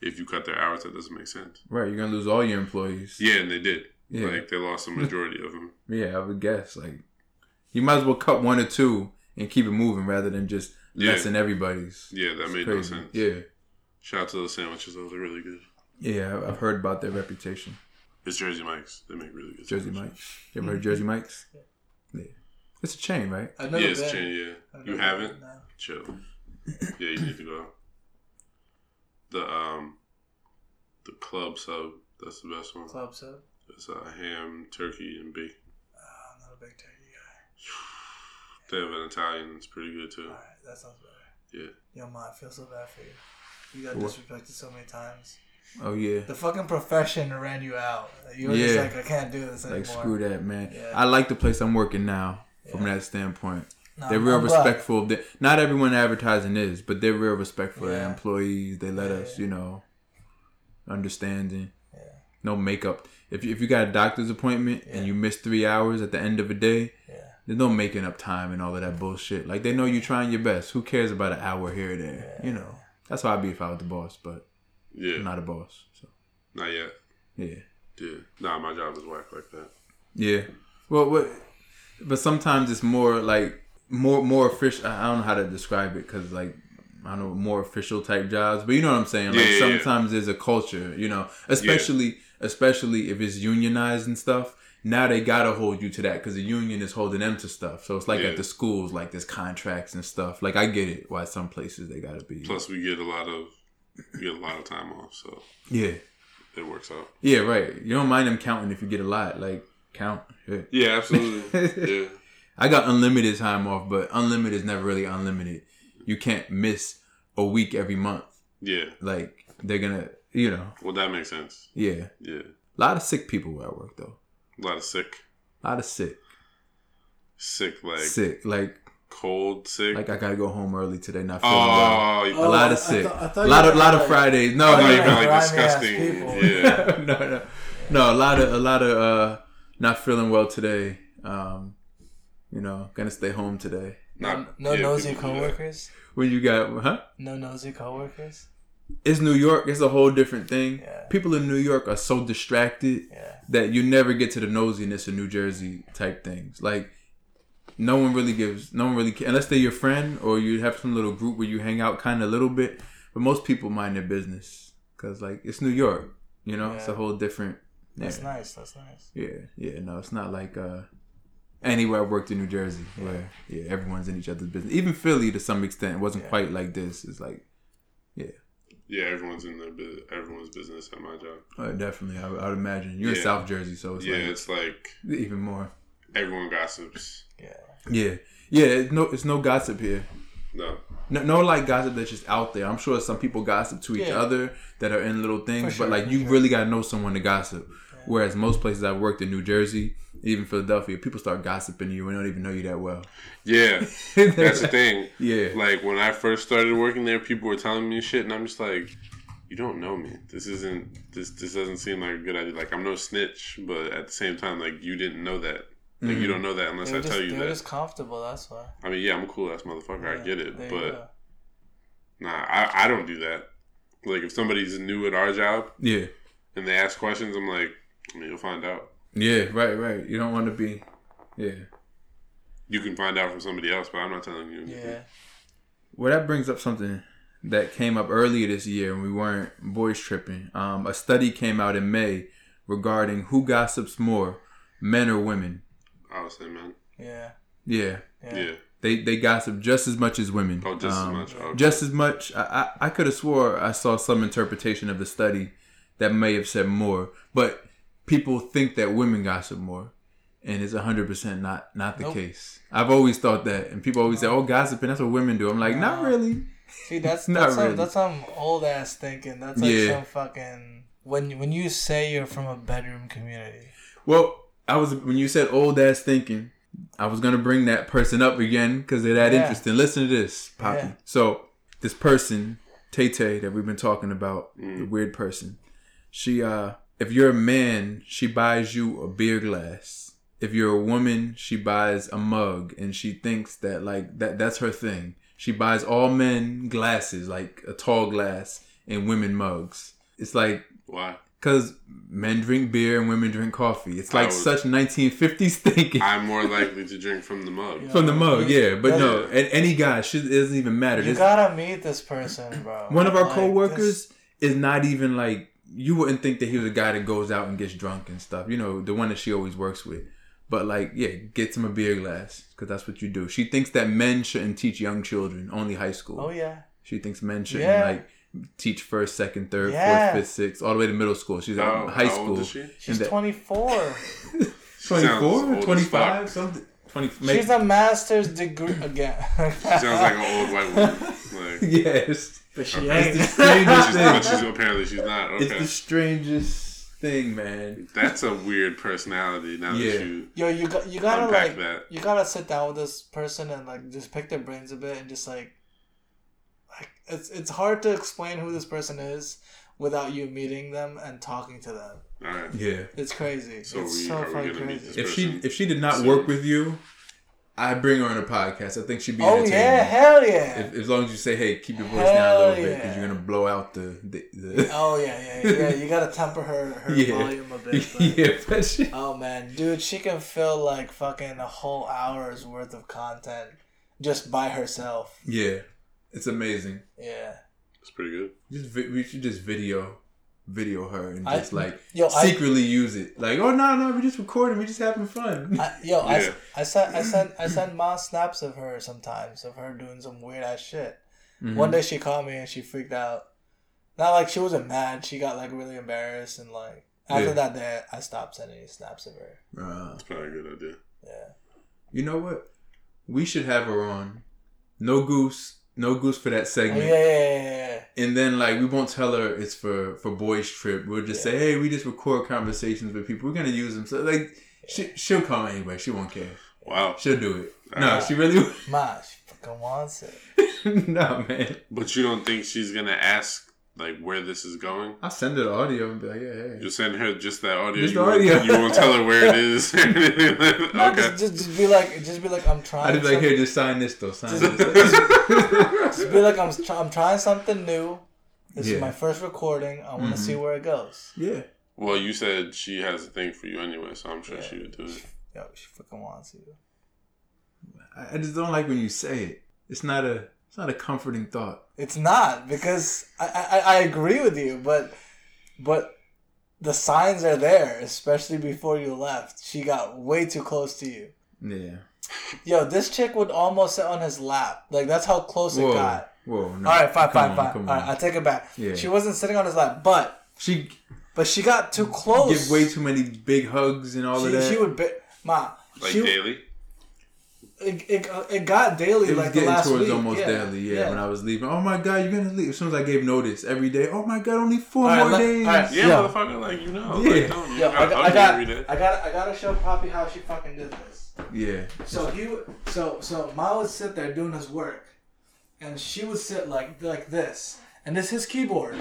if you cut their hours. That doesn't make sense. Right. You're gonna lose all your employees. Yeah, and they did. Yeah. Like, they lost the majority of them. Yeah, I would guess. Like, you might as well cut one or two and keep it moving rather than just Yeah. lessen everybody's. Yeah, that It's made no sense. Yeah, Shout out to those sandwiches, though. They're really good. yeah, I've- I've heard about their reputation. It's Jersey Mike's. They make really good Jersey sandwiches. Mike's. You ever heard of Jersey Mike's? Yeah, it's a chain, right? I've never Yeah, it's been. chain, yeah. I've You haven't? no. Chill. Yeah, you need to go. The um, the club sub. That's the best one. Club sub. It's uh, ham, turkey, and bacon. Oh, I'm not a big turkey guy. They have an Italian. It's pretty good too. Alright, that sounds better. Yeah. Yo, ma, I feel so bad for you. You got What? disrespected so many times. Oh yeah. The fucking profession ran you out. You were just like, I can't do this anymore. Like screw that, man. Yeah. I like the place I'm working now from that standpoint. No, They're real I'm glad. respectful. Of the, not everyone advertising is, but they're real respectful of their employees. They let Yeah, us, yeah. you know, understanding. Yeah. No makeup. If you, if you got a doctor's appointment and you miss three hours at the end of a day, Yeah. there's no making up time and all of that bullshit. Like they know you're trying your best. Who cares about an hour here or there? You know. That's how I'd be if I was the boss, but Yeah. I'm not a boss. So Not yet. yeah. Yeah. Nah, my job is whack like that. Yeah. Well, what? But sometimes it's more like more more official. I don't know how to describe it because like I don't know more official type jobs. But you know what I'm saying. Like Yeah, yeah, yeah. sometimes there's a culture. You know, especially especially if it's unionized and stuff. Now they gotta hold you to that because the union is holding them to stuff. So it's like Yeah. at the schools, like there's contracts and stuff. Like I get it why some places they gotta be. Plus, we get a lot of we get a lot of time off, so Yeah. it works out. Yeah. Right. You don't mind them counting if you get a lot. Like count. Yeah. Yeah, absolutely. yeah. I got unlimited time off, but unlimited is never really unlimited. You can't miss a week every month. Yeah. Like they're gonna, you know, Well, that makes sense. yeah. Yeah. A lot of sick people where I work though. A lot of sick, A lot of sick, sick like sick. Like, cold sick. like I gotta go home early today. Not feeling well. oh, you A lot I- of I sick. thought- I A lot of, were lot of Fridays. No, I thought no, you no, like disgusting. Yeah. no, no, no. A lot of, a lot of, uh, not feeling well today. Um, you know, gonna stay home today. Not, no yeah, nosy people do that. coworkers. When you got, huh? No nosy coworkers. It's New York. It's a whole different thing. Yeah. People in New York are so distracted Yeah. that you never get to the nosiness of New Jersey type things. Like no one really gives, no one really ca- unless they're your friend or you have some little group where you hang out kind of a little bit. But most people mind their business because like it's New York. You know, it's a whole different. Yeah, That's nice. That's nice. yeah, yeah. No, it's not like uh anywhere I worked in New Jersey where yeah everyone's in each other's business. Even Philly to some extent it wasn't Yeah. quite like this. It's like Yeah, yeah, everyone's in their bu- everyone's business at my job. uh, definitely I, would- I would imagine you're in Yeah. South Jersey, so it's yeah, like it's like even more. everyone gossips. Yeah. Yeah, yeah. It's no, it's no gossip here. No, no, no like gossip that's just out there. I'm sure some people gossip to each Yeah. other that are in little things, sure, but like you sure. really gotta know someone to gossip. Whereas most places I've worked in New Jersey, even Philadelphia, people start gossiping you and don't even know you that well. Yeah, that's the thing. Yeah. Like when I first started working there, people were telling me shit, and I'm just like, you don't know me. This isn't. This this doesn't seem like a good idea. Like I'm no snitch, but at the same time, like you didn't know that. Like Mm-hmm. you don't know that unless They were I just, tell you they were that. just comfortable. That's why. I mean, yeah, I'm a cool ass motherfucker. I get it, there you but go. nah, I, I don't do that. Like if somebody's new at our job Yeah. and they ask questions, I'm like, I mean, you'll find out. Yeah, right, right. You don't want to be Yeah. You can find out from somebody else, but I'm not telling you. anything. Yeah. Well, that brings up something that came up earlier this year when we weren't boys tripping. Um, a study came out in May regarding who gossips more, men or women. I would say, man. Yeah. Yeah, Yeah. Yeah. they they gossip just as much as women. Oh, just Um, as much. Okay. Just as much. I I, I could have swore I saw some interpretation of the study that may have said more, but people think that women gossip more. And it's hundred percent not not the Nope. case. I've always thought that, and people always say, "Oh, gossiping, that's what women do." I'm like, not really. See, that's Not that's some, really. that's some old ass thinking. That's like Yeah. some fucking when when you say you're from a bedroom community. Well, I was when you said old ass thinking, I was gonna bring that person up again because they're that Yeah. interesting. Listen to this, Papi. Yeah. So this person, Tay Tay, that we've been talking about, Mm. the weird person. She, uh, if you're a man, she buys you a beer glass. If you're a woman, she buys a mug, and she thinks that like that that's her thing. She buys all men glasses, like a tall glass, and women mugs. It's like Why? because men drink beer and women drink coffee. It's like I was- such 1950s thinking. I'm more likely to drink from the mug. Yeah. From the mug, yeah. But no, and any guy, should, it doesn't even matter. You This- gotta meet this person, bro. one of our Like, coworkers this- is not even like, you wouldn't think that he was a guy that goes out and gets drunk and stuff. You know, the one that she always works with. But like, yeah, gets him a beer glass because that's what you do. She thinks that men shouldn't teach young children, only high school. Oh yeah. She thinks men shouldn't Yeah. like teach first, second, third, Yeah. fourth, fifth, sixth, all the way to middle school. She's How, at high how school. old is she? She's that- 24. sounds 24, old as 25, something. 20, She's a master's degree again. She sounds like an old white woman. Like, yes. But she Okay. ain't. It's the strangest she's, but thing. she's apparently she's not. It's the strangest thing, man. that's a weird personality. Now Yeah. that you Yo, you got you gotta unpack like that, you gotta sit down with this person and like just pick their brains a bit and just like like it's it's hard to explain who this person is without you meeting them and talking to them. all right. Yeah. It's crazy. So it's we- so are we fucking gonna meet crazy. this If she if she did not soon. work with you, I'd bring her on a podcast. I think she'd be Oh entertaining. yeah, hell yeah. If, as long as you say, "Hey, keep your voice down a little Hell bit," because you're gonna blow out the the. the Oh yeah, yeah, yeah. You gotta temper her her Yeah. volume a bit. But, yeah, but she, Oh man, dude, she can fill like fucking a whole hour's worth of content just by herself. yeah, it's amazing. Yeah. It's pretty good. Just vi- we should just video, video her and I- just like yo, I- secretly use it. Like, oh no, no, we just recording, we just having fun. I, yo, Yeah. I, I sent I sent I sent Ma snaps of her sometimes of her doing some weird ass shit. Mhm. One day she called me and she freaked out. Not like she wasn't mad. She got like really embarrassed and like after Yeah. that day I stopped sending snaps of her. Uh, It's probably a good idea. Yeah. you know what? We should have her on. No goose, no goose for that Oh, segment. yeah, yeah, yeah, yeah. and then like we won't tell her it's for for boys trip. We'll just say, hey, we just record conversations with people. We're gonna use them. So like, she she'll come anyway. She won't care. Wow. She'll do it. No, she really. Ma, she fucking wants it. no, man. But you don't think she's gonna ask like where this is going? I'll send her the audio and be like, yeah, hey. You'll send her just that audio. Just you, the won't, audio. you won't tell her where it is. or anything? No, okay. just, just just be like just be like I'm trying. I'd be like, something- here, just sign this though. Sign Just- this. Just be like I'm try- I'm trying something new. This Yeah. is my first recording. I want to Mhm. see where it goes. yeah. Well, you said she has a thing for you anyway, so I'm sure Yeah. she would do it. Yeah, she fucking wants you. I I just don't like when you say it. It's not a. It's not a comforting thought. It's not because I, I I agree with you, but but the signs are there, especially before you left. She got way too close to you. Yeah. Yo, this chick would almost sit on his lap. Like that's how close it got. Whoa. No. All right, fine, Come fine, on, fine. come All right. I take it back. Yeah. She wasn't sitting on his lap, but She but she got too close. give way too many big hugs and all of that. she would be ma. Like she, daily. It, it, it got daily It was like the getting last towards week. almost yeah. daily, yeah, When I was leaving, oh my god, you're gonna leave. As soon as I gave notice, every day, oh my god, only four All right, more let- days. all right. Yeah, Yeah. motherfucker, like you know, Yeah. like, don't, you Yo, I gotta got, I got. I got, I gotta show Papi how she fucking did this. Yeah, So he, would- so so Ma would sit there doing his work, and she would sit like like this, and this is his keyboard,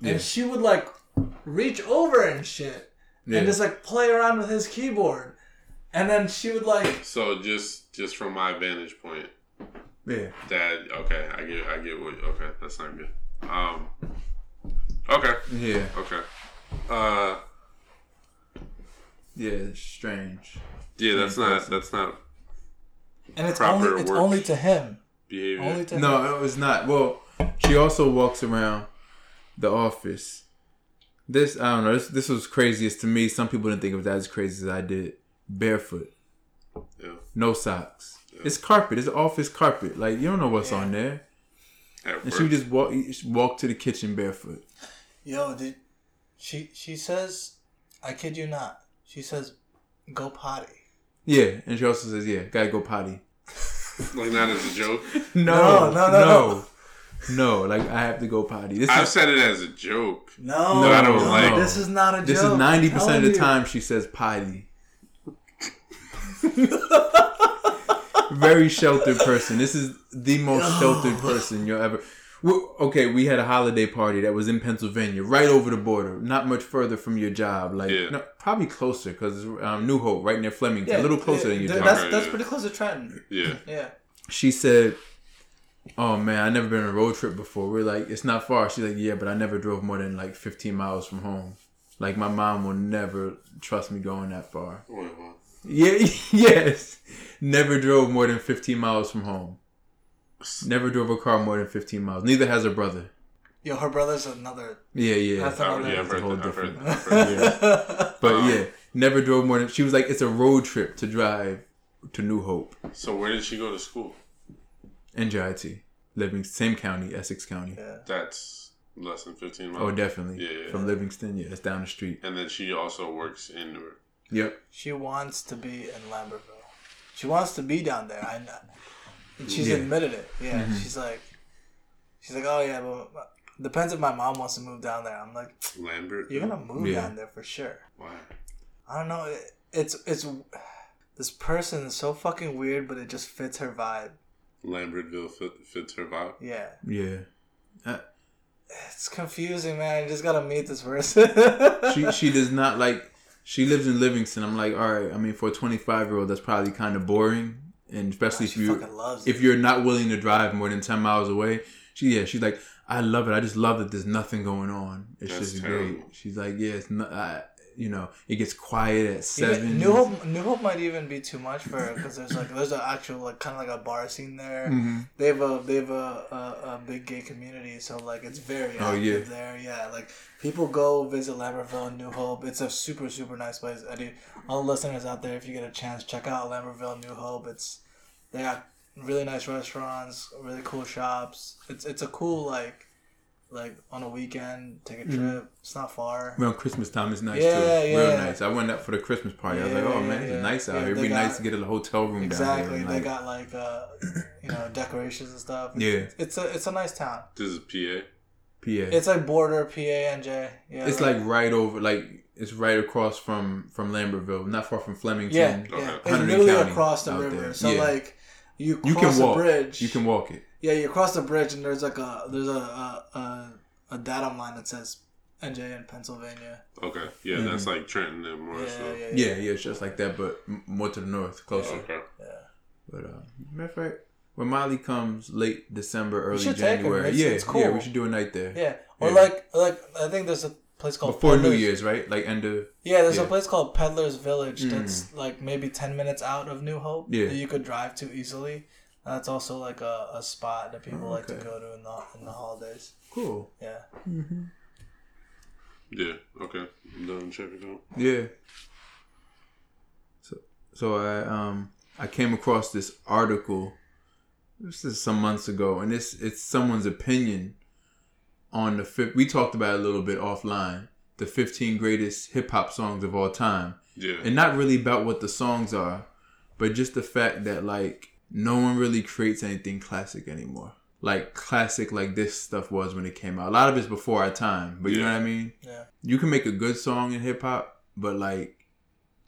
Yeah. and she would like reach over and shit, yeah. and just like play around with his keyboard, and then she would like So just just from my vantage point, yeah. Dad. Okay, I get I get what. Okay, that's not good. Um. Okay. Yeah, Okay. Uh. yeah, it's strange. Yeah, that's Strange not person. that's not and it's Proper only it's only to him, behavior. only to him. No, it was not. Well, she also walks around the office. This I don't know. This this was craziest to me. Some people didn't think it was as crazy as I did. Barefoot, Yeah. no socks. It's carpet. It's office carpet. Like you don't know what's Yeah. on there. At And work. she just walk walk to the kitchen barefoot. Yo, did she? She says, I kid you not. She says, go potty. Yeah, and she also says, "Yeah, gotta go potty." like not as a joke. No, No, no, no, no, no. Like I have to go potty. This I've is said it as a joke. No, No, I don't like- this is not a this is ninety percent of the I'm time she says potty. Very sheltered person. This is the most sheltered person you'll ever. Well, okay, we had a holiday party that was in Pennsylvania, right over the border, not much further from your job. Like, Yeah. no, probably closer because um, New Hope, right near Flemington, you. a little closer yeah, than your th- job. That's that's pretty close to Trenton. Yeah. Yeah. she said, "Oh man, I never been on a road trip before." We're like, "It's not far." She's like, "Yeah, but I never drove more than like 15 miles from home. Like my mom will never trust me going that far." Wait, what? Yeah, yes. Never drove more than 15 miles from home. Never drove a car more than 15 miles. Neither has her brother. Yo, her brother's another. Yeah, yeah. That's Oh, another. yeah, I've a whole that. Heard different- that. I've heard that. But Um, yeah, never drove more than. She was like, it's a road trip to drive to New Hope, So where did she go to school? NJIT, living same county, Essex County. Yeah. That's less than fifteen miles. Oh, definitely. Yeah, yeah. From Livingston, yeah, it's down the street. And then she also works in Newark. Yep. She wants to be in Lambertville. She wants to be down there. I know. And she's Yeah. admitted it. Yeah. Mhm. She's like, she's like, oh yeah, but depends if my mom wants to move down there. I'm like, Lambert. you're gonna move Yeah. down there for sure. Why? I don't know. It, it's it's this person is so fucking weird, but it just fits her vibe. Lambertville fit, fits her vibe. Yeah. Yeah. It's confusing, man. You just gotta meet this person. She she does not like. She lives in Livingston. I'm like, all right. I mean, for a 25 year old, that's probably kind of boring, and especially if you if it. you're not willing to drive more than 10 miles away. She yeah, she's like, I love it. I just love that there's nothing going on. It's That's just terrible. great. She's like, yeah, it's not. I, you know, it gets quiet at Even- seven. New Hope, New Hope might even be too much for her because there's like there's an actual like kind of like a bar scene there. Mhm. They have a they have a, a, a big gay community, so like it's very Oh, active yeah. there. Yeah, like people go visit Lambertville and New Hope. It's a super super nice place. Eddie, all the listeners out there, if you get a chance, check out Lambertville New Hope. It's they got really nice restaurants, really cool shops. It's it's a cool like like on a weekend take a trip. Mm-hmm. It's not far. Around Christmas time is nice Yeah, too. Real yeah. nice. I went up for the Christmas party. I was like, oh yeah, man, it's yeah. nice out Yeah, here. It'd they be nice to get a hotel room down Exactly. there. They Like, got like uh, you know decorations and stuff. It's, Yeah. It's a it's a nice town. This is PA. It's PA. It's, like border PA and J. Yeah. It's like right over, like it's right across from from Lambertville, not far from Flemington. yeah, Okay. yeah. It's Hunterdon literally County across the out river. there. So Yeah. like you cross You can walk. bridge. You can walk it. Yeah, you cross the bridge and there's like a there's a a, a, a datum line that says NJ in Pennsylvania. Okay. Yeah, Mhm. that's like Trenton and Yeah, Morrisville. yeah, Yeah, yeah. yeah, it's just like that, but m- more to the north, closer. Okay. yeah. But uh, matter of fact, when Molly comes late December, early should take her. January, It's- yeah, it's cool. yeah, cool. we should do a night there Yeah. Or Yeah. like like I think there's a place called before New Year's, right? Like end of Yeah, there's Yeah. a place called Peddler's Village Mm. that's like maybe ten minutes out of New Hope. Yeah. that you could drive to easily. That's also like a, a spot that people Oh, like to go to in the in the holidays. cool. Yeah. Yeah. Okay. I'm done. Check it out. Yeah. So so I um I came across this article. This is some months ago, and it's it's someone's opinion on the fif- we talked about it a little bit offline. The 15 greatest hip hop songs of all time. Yeah. and not really about what the songs are, but just the fact that like no one really creates anything classic anymore. Like classic, like this stuff was when it came out. A lot of it's before our time, but you know what I mean. Yeah. You can make a good song in hip hop, but like,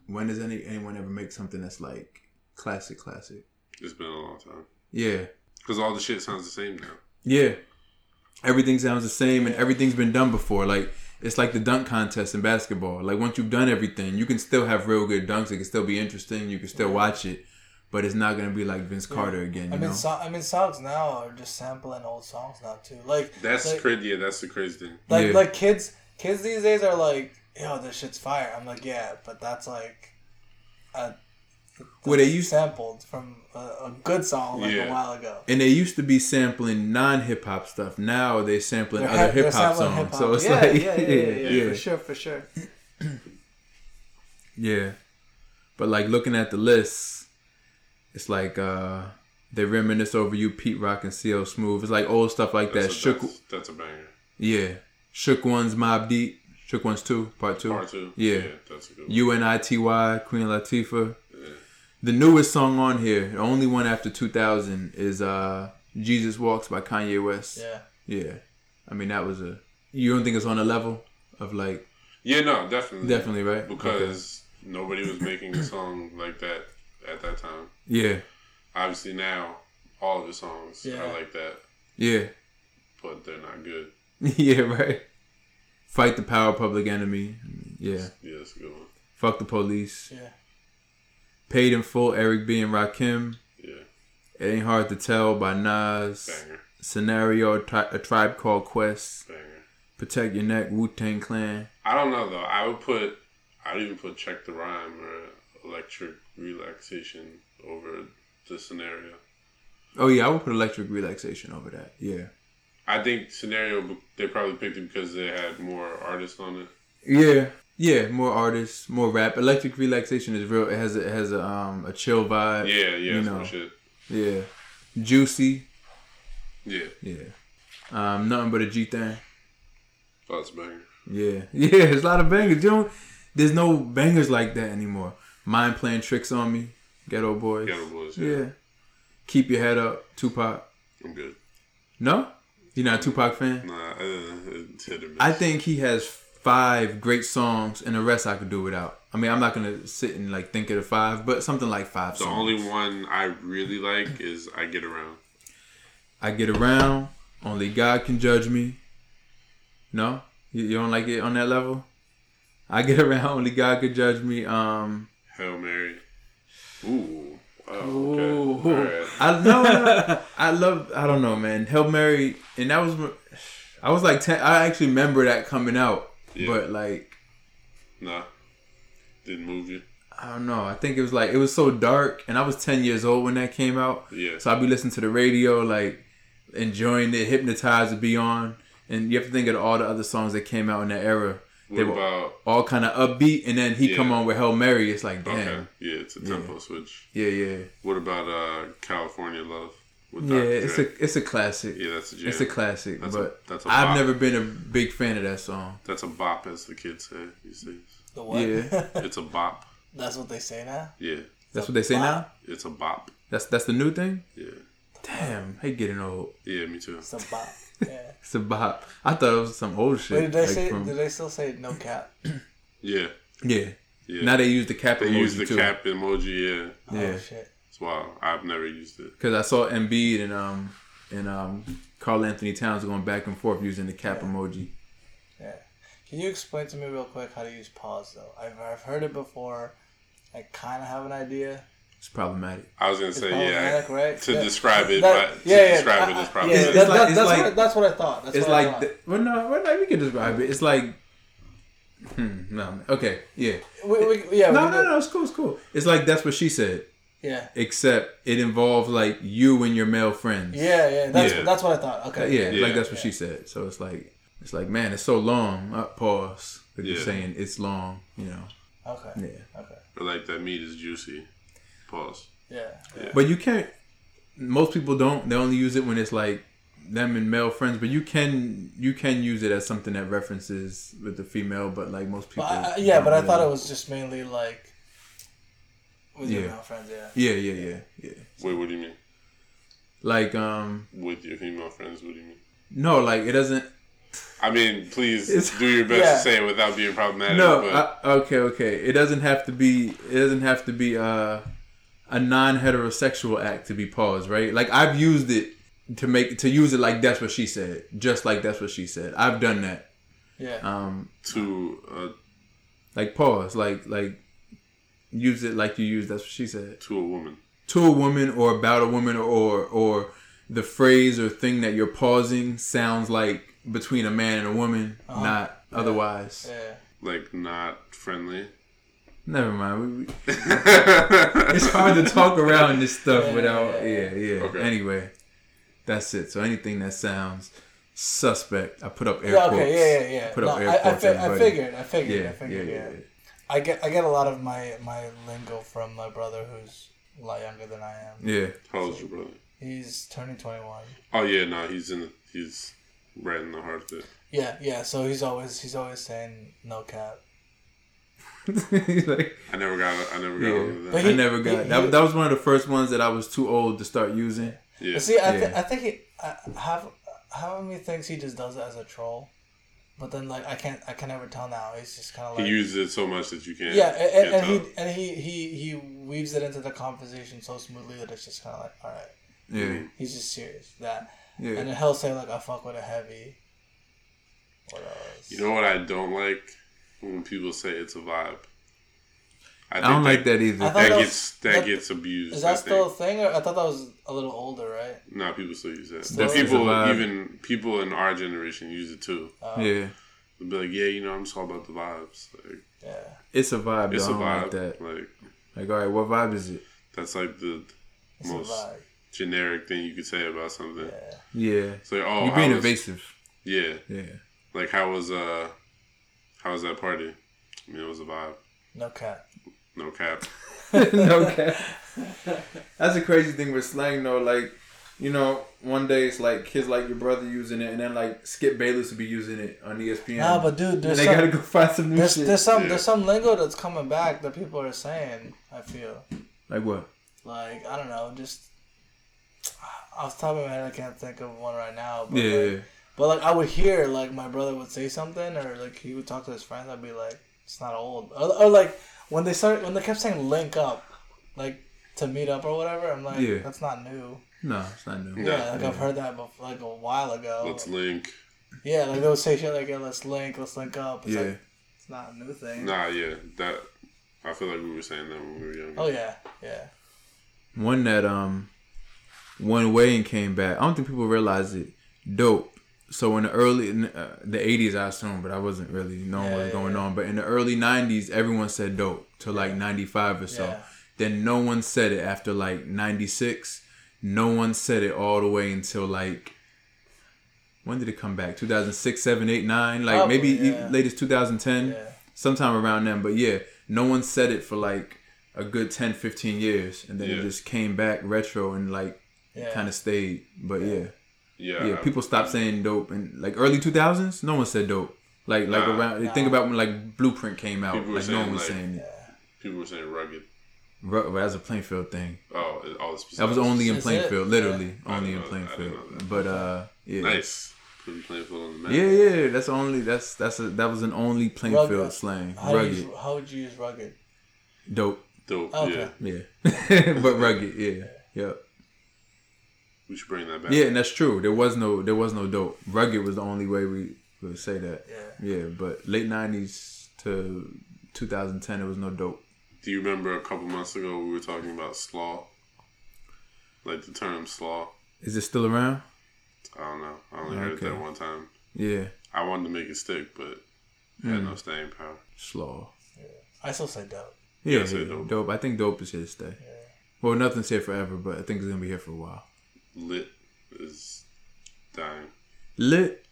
when does any anyone ever make something that's like classic, classic? It's been a long time. Yeah, Because all the shit sounds the same now. yeah. Everything sounds the same, and everything's been done before. Like it's like the dunk contest in basketball. Like once you've done everything, you can still have real good dunks. It can still be interesting. You can still watch it, but it's not gonna be like Vince Carter again. You I mean, know? so, I mean, songs now are just sampling old songs now too. Like That's like, crazy. Yeah, that's the crazy thing. like Yeah. like kids kids these days are like, yo, this shit's fire. I'm like, yeah, but that's like, a, Well, they used sampled from a, a good song like Yeah. a while ago. and they used to be sampling non hip hop stuff. Now they're sampling They're other hip hop songs. hip-hop. So it's yeah, like yeah, yeah, yeah, yeah, for sure, for sure. Yeah. But like looking at the list, it's like uh they reminisce over you, Pete Rock and CL Smooth. It's like old stuff like that. A, Shook that's, that's a banger. Yeah. Shook One's Mobb Deep. Shook One's two, part two. Part two. Yeah. that's a good. UNITY, Queen Latifah. Yeah. The newest song on here, the only one after 2000, is uh Jesus Walks by Kanye West. Yeah. Yeah. I mean, that was a. You don't think it's on a level of like. Yeah, no, definitely. Definitely, right? Because nobody was making a song like that at that time. Yeah. Obviously now, all of the songs Yeah. are like that, Yeah. but they're not good. yeah, right. Fight the power, public enemy. Yeah. Yeah, that's a good one. Fuck the police. Yeah. Paid in full, Eric B. and Rakim. Yeah, It ain't hard to tell by Nas. banger, Scenario, tri- a tribe called Quest. banger. Protect your neck, Wu Tang Clan. I don't know though. I would put, I'd even put check the rhyme or electric relaxation over the scenario. Oh yeah, I would put electric relaxation over that. Yeah. I think scenario they probably picked it because they had more artists on it. Yeah. Yeah, more artists, more rap. Electric relaxation is real. It has a, it has a um a chill vibe. Yeah, yeah, you some know. shit. Yeah. Juicy. Yeah, Yeah. Um, nothing but a G thing. that's a banger. Yeah, yeah, there's a lot of bangers. You don't, there's no bangers like that anymore. Mind playing tricks on me, Geto Boys. Geto Boys. Yeah. Yeah, Keep your head up, Tupac. I'm good. No, you're not a Tupac fan. Nah, uh, it's hit or miss. I think he has five great songs, and the rest I could do without. I mean, I'm not gonna sit and like think of the five, but something like five the songs. only one I really like is I Get Around. I get around. Only God can judge me. No, you, you don't like it on that level. I get around. Only God can judge me. Um. Hail Mary. Ooh. Wow. Okay. Ooh. Right. I no, I love. I don't know, man. Hail Mary, and that was. I was like ten. I actually remember that coming out, Yeah. but like Nah. Didn't move you. I don't know. I think it was like it was so dark, and I was ten years old when that came out. Yeah. So I'd be listening to the radio, like enjoying it, hypnotized to be on. And you have to think of all the other songs that came out in that era. What they were about? all kind of upbeat, and then he Yeah. come on with Hail Mary. It's like, damn, Okay. Yeah, it's a tempo switch. yeah, yeah, What about uh California Love? With yeah. Dr. It's Dre? a it's a classic. yeah, that's a jam. It's a classic, That's a- but that's a I've never been a big fan of that song. That's a bop, as the kids say these days. The what? Yeah. It's a bop. That's what they say now. Yeah, That's what they say now. it's a bop. That's that's the new thing. Yeah, Damn, hey, getting old. yeah, me too. It's a bop. Yeah. It's a bop. I thought it was some old shit. Wait, did they like say? from- Did they still say no cap? Yeah, yeah. yeah. Now they use the cap they emoji use the too. cap emoji. Yeah, Yeah. Oh shit. it's wild. I've never used it. Because I saw Embiid and um and um Karl-Anthony Towns going back and forth using the cap emoji. Yeah. Can you explain to me real quick how to use pause though? I've I've heard it before. I kind of have an idea. It's problematic. I was gonna It's say yeah. right? To Yeah. describe it, That- but to yeah, yeah, describe I- it I- is yeah, It's that- like- that- that's, like- what, that's what I thought. That's It's what I like thought. the, well, no, well, no, we can describe it. It's like, hmm, no, okay, yeah, we, we, yeah, no, we no, did- no, it's cool, it's cool. It's like that's what she said, Yeah. except it involves like you and your male friends. Yeah, yeah, that's Yeah. that's what I thought. Okay. yeah, Yeah. like that's what she said. So it's like, it's like, man, it's so long. Uh, pause. But you're Yeah. saying it's long, you know. Okay. Yeah. Okay. or like that meat is juicy. Pause. Yeah. yeah. But you can't. Most people don't. They only use it when it's like them and male friends. But you can you can use it as something that references with the female. But like most people. But I, I- yeah, but I don't thought it was just mainly like with your male friends. Yeah. Yeah, yeah, yeah, yeah. Wait, what do you mean? Like um, With your female friends, what do you mean? no, like it doesn't. I mean, please It's- do your best Yeah. to say it without being problematic. No, but I, okay, okay. It doesn't have to be. It doesn't have to be uh, a non-heterosexual act to be paused, right? Like I've used it to make to use it like that's what she said, just like that's what she said. I've done that. Yeah. Um, to uh, like pause, like like use it like you use that's what she said to a woman. to a woman or about a woman or or the phrase or thing that you're pausing sounds like between a man and a woman, not otherwise. yeah. Like not friendly. Never mind. We, we, it's it's hard to talk around this stuff without yeah, yeah yeah, Okay. anyway that's it so anything that sounds suspect i put up air Yeah. quotes Okay. Yeah. Yeah. Yeah. put No, up air I, I, fi- I figured. I figured. yeah I figured. yeah, Yeah. yeah, yeah. I get I get a lot of my my lingo from my brother who's a lot younger than I am. yeah How old's your brother? He's turning twenty one. Oh yeah, no, he's in. The, he's right in the heart of it. Yeah, yeah. So he's always he's always saying no cap. He's like, I never got. I never got Yeah. over But that. he- i never got he- that, he- that was one of the first ones that i was too old to start using Yeah. But see, I, th- Yeah. I think he I, have how many thinks he just does it as a troll, but then like I can't I can never tell now. He's just kind of He uses it so much that you can't. yeah, and, and, can't and he and he he he weaves it into the conversation so smoothly that it's just kind of like all right, yeah mm-hmm. he's just serious that, and yeah then he'll say like I fuck with a heavy. What else? You know what I don't like when people say it's a vibe. I, i don't like that either thought That that was- gets that, that- gets abused. Is I that still a thing, or I thought that was a little older, right? No, people still use that. Still But people, It's a vibe. even people in our generation, use it too. Uh, yeah They'll be like, "Yeah, you know, I'm just all about the vibes. Like, Yeah. it's a vibe it's though. a i vibe. like that Like, like all right what vibe is it that's like the It's most generic thing you could say about something. Yeah. yeah It's like, oh, you're being was- evasive Yeah, yeah like how was uh, how was that party? I mean, it was a vibe. No cap. No cap. no cap. That's a crazy thing with slang though. Like, you know, one day it's like kids like your brother using it, and then like Skip Bayless will be using it on ESPN. Nah, but dude, and there's they some, gotta go find some new there's, shit. there's some Yeah. there's some lingo that's coming back that people are saying. I feel like what? like I don't know, just off the top of my head, I can't think of one right now. But Yeah, like, yeah. But like I would hear like my brother would say something, or like he would talk to his friends. I'd be like, it's not old, or, or like when they started when they kept saying link up, like to meet up or whatever. I'm like, Yeah. that's not new. no, it's not new. Yeah, like Yeah. I've heard that before, like a while ago. Let's link. yeah, like they would say shit like, yeah, let's link, let's link up. It's Yeah, like, it's not a new thing. Nah, yeah, that. I feel like we were saying that when we were younger. Oh yeah, yeah. one that um, went when Wayne came back, I don't think people realize it. Dope. So in the early in uh, the '80s, I assume, but I wasn't really knowing Yeah, what was going yeah. on. But in the early '90s, everyone said dope to like '95 or so. Yeah. Then no one said it after like '96. No one said it all the way until like when did it come back? 2006, 7, 8, 9? Like Probably, maybe e- yeah. latest 2010, Yeah. sometime around then. But yeah, no one said it for like a good 10, 15 years, and then it just came back retro and like kind of stayed. But yeah, Yeah, yeah, people stopped saying dope and like early 2000s. No one said dope. Like like Nah. around think about when like Blueprint came out. People were Like no one was like- saying it. People were saying rugged. Ru- But that's a Plainfield thing. Oh, it- all the That was only in Is it? Plainfield, literally I only in didn't know that. I didn't Plainfield. But uh, yeah, nice. Putting Plainfield on the map. yeah, yeah. That's only that's that's a, that was an only Plainfield Rugged. slang. How, Rugged, you, how would you use rugged? dope. Dope. Okay. Yeah, Yeah, but rugged. Yeah, yeah, we should bring that back. yeah. And that's true. There was no there was no dope. Rugged was the only way we would say that. Yeah. Yeah, but late '90s to 2010, there was no dope. Do you remember a couple months ago we were talking about slaw? Like the term slaw. Is it still around? I don't know. I only heard it that one time. Yeah, I wanted to make it stick, but it had no mm. staying power. slaw. Yeah. I still say dope. Yeah, Yeah, yeah, dope. dope. I think dope is here to stay. Yeah. Well, nothing's here forever, but I think it's gonna be here for a while. Lit is dying. Lit,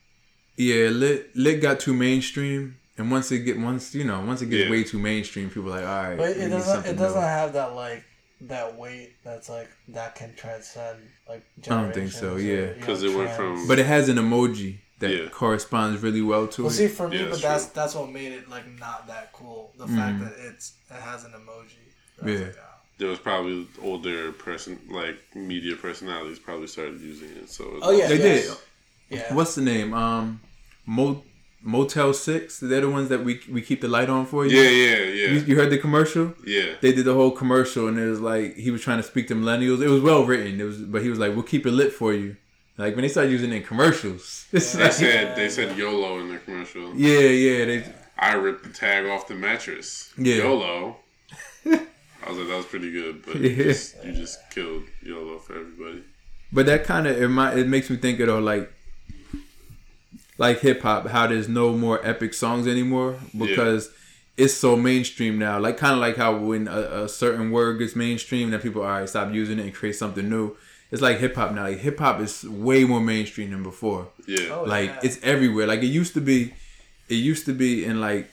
yeah, lit. Lit got too mainstream, and once it get once you know once it gets Yeah. way too mainstream, people are like, all right, But it doesn't. It doesn't new." have that like that weight that's like that can transcend like. I don't think so, or, yeah. because know, 'Cause it went from- But it has an emoji that Yeah. corresponds really well to Well, it. see, for me, Yeah, but that's that's true. that's what made it like not that cool. The fact that it's it has an emoji. Yeah. Like, ah. There was probably older person like media personalities probably started using it. So it Oh yeah, They yes. did. Yeah. What's the name? Um, Mo- Motel Six. They're the ones that we we keep the light on for you. Yeah, yeah, yeah, You, you heard the commercial? yeah. They did the whole commercial, and it was like he was trying to speak to millennials. It was well written. It was, but he was like, "We'll keep it lit for you." Like when they started using it in commercials, it's They like, said they said YOLO in the commercial. yeah, yeah, they, I ripped the tag off the mattress. Yeah. YOLO. I was like, that was pretty good, but you, just, you just killed YOLO for everybody. But that kind of it, might, it makes me think of though, like like hip hop, how there's no more epic songs anymore because it's so mainstream now. Like kind of like how when a, a certain word gets mainstream, then people all right stop using it and create something new. It's like hip hop now. Like hip hop is way more mainstream than before. Yeah. Oh, like yeah. it's everywhere. Like it used to be, it used to be in like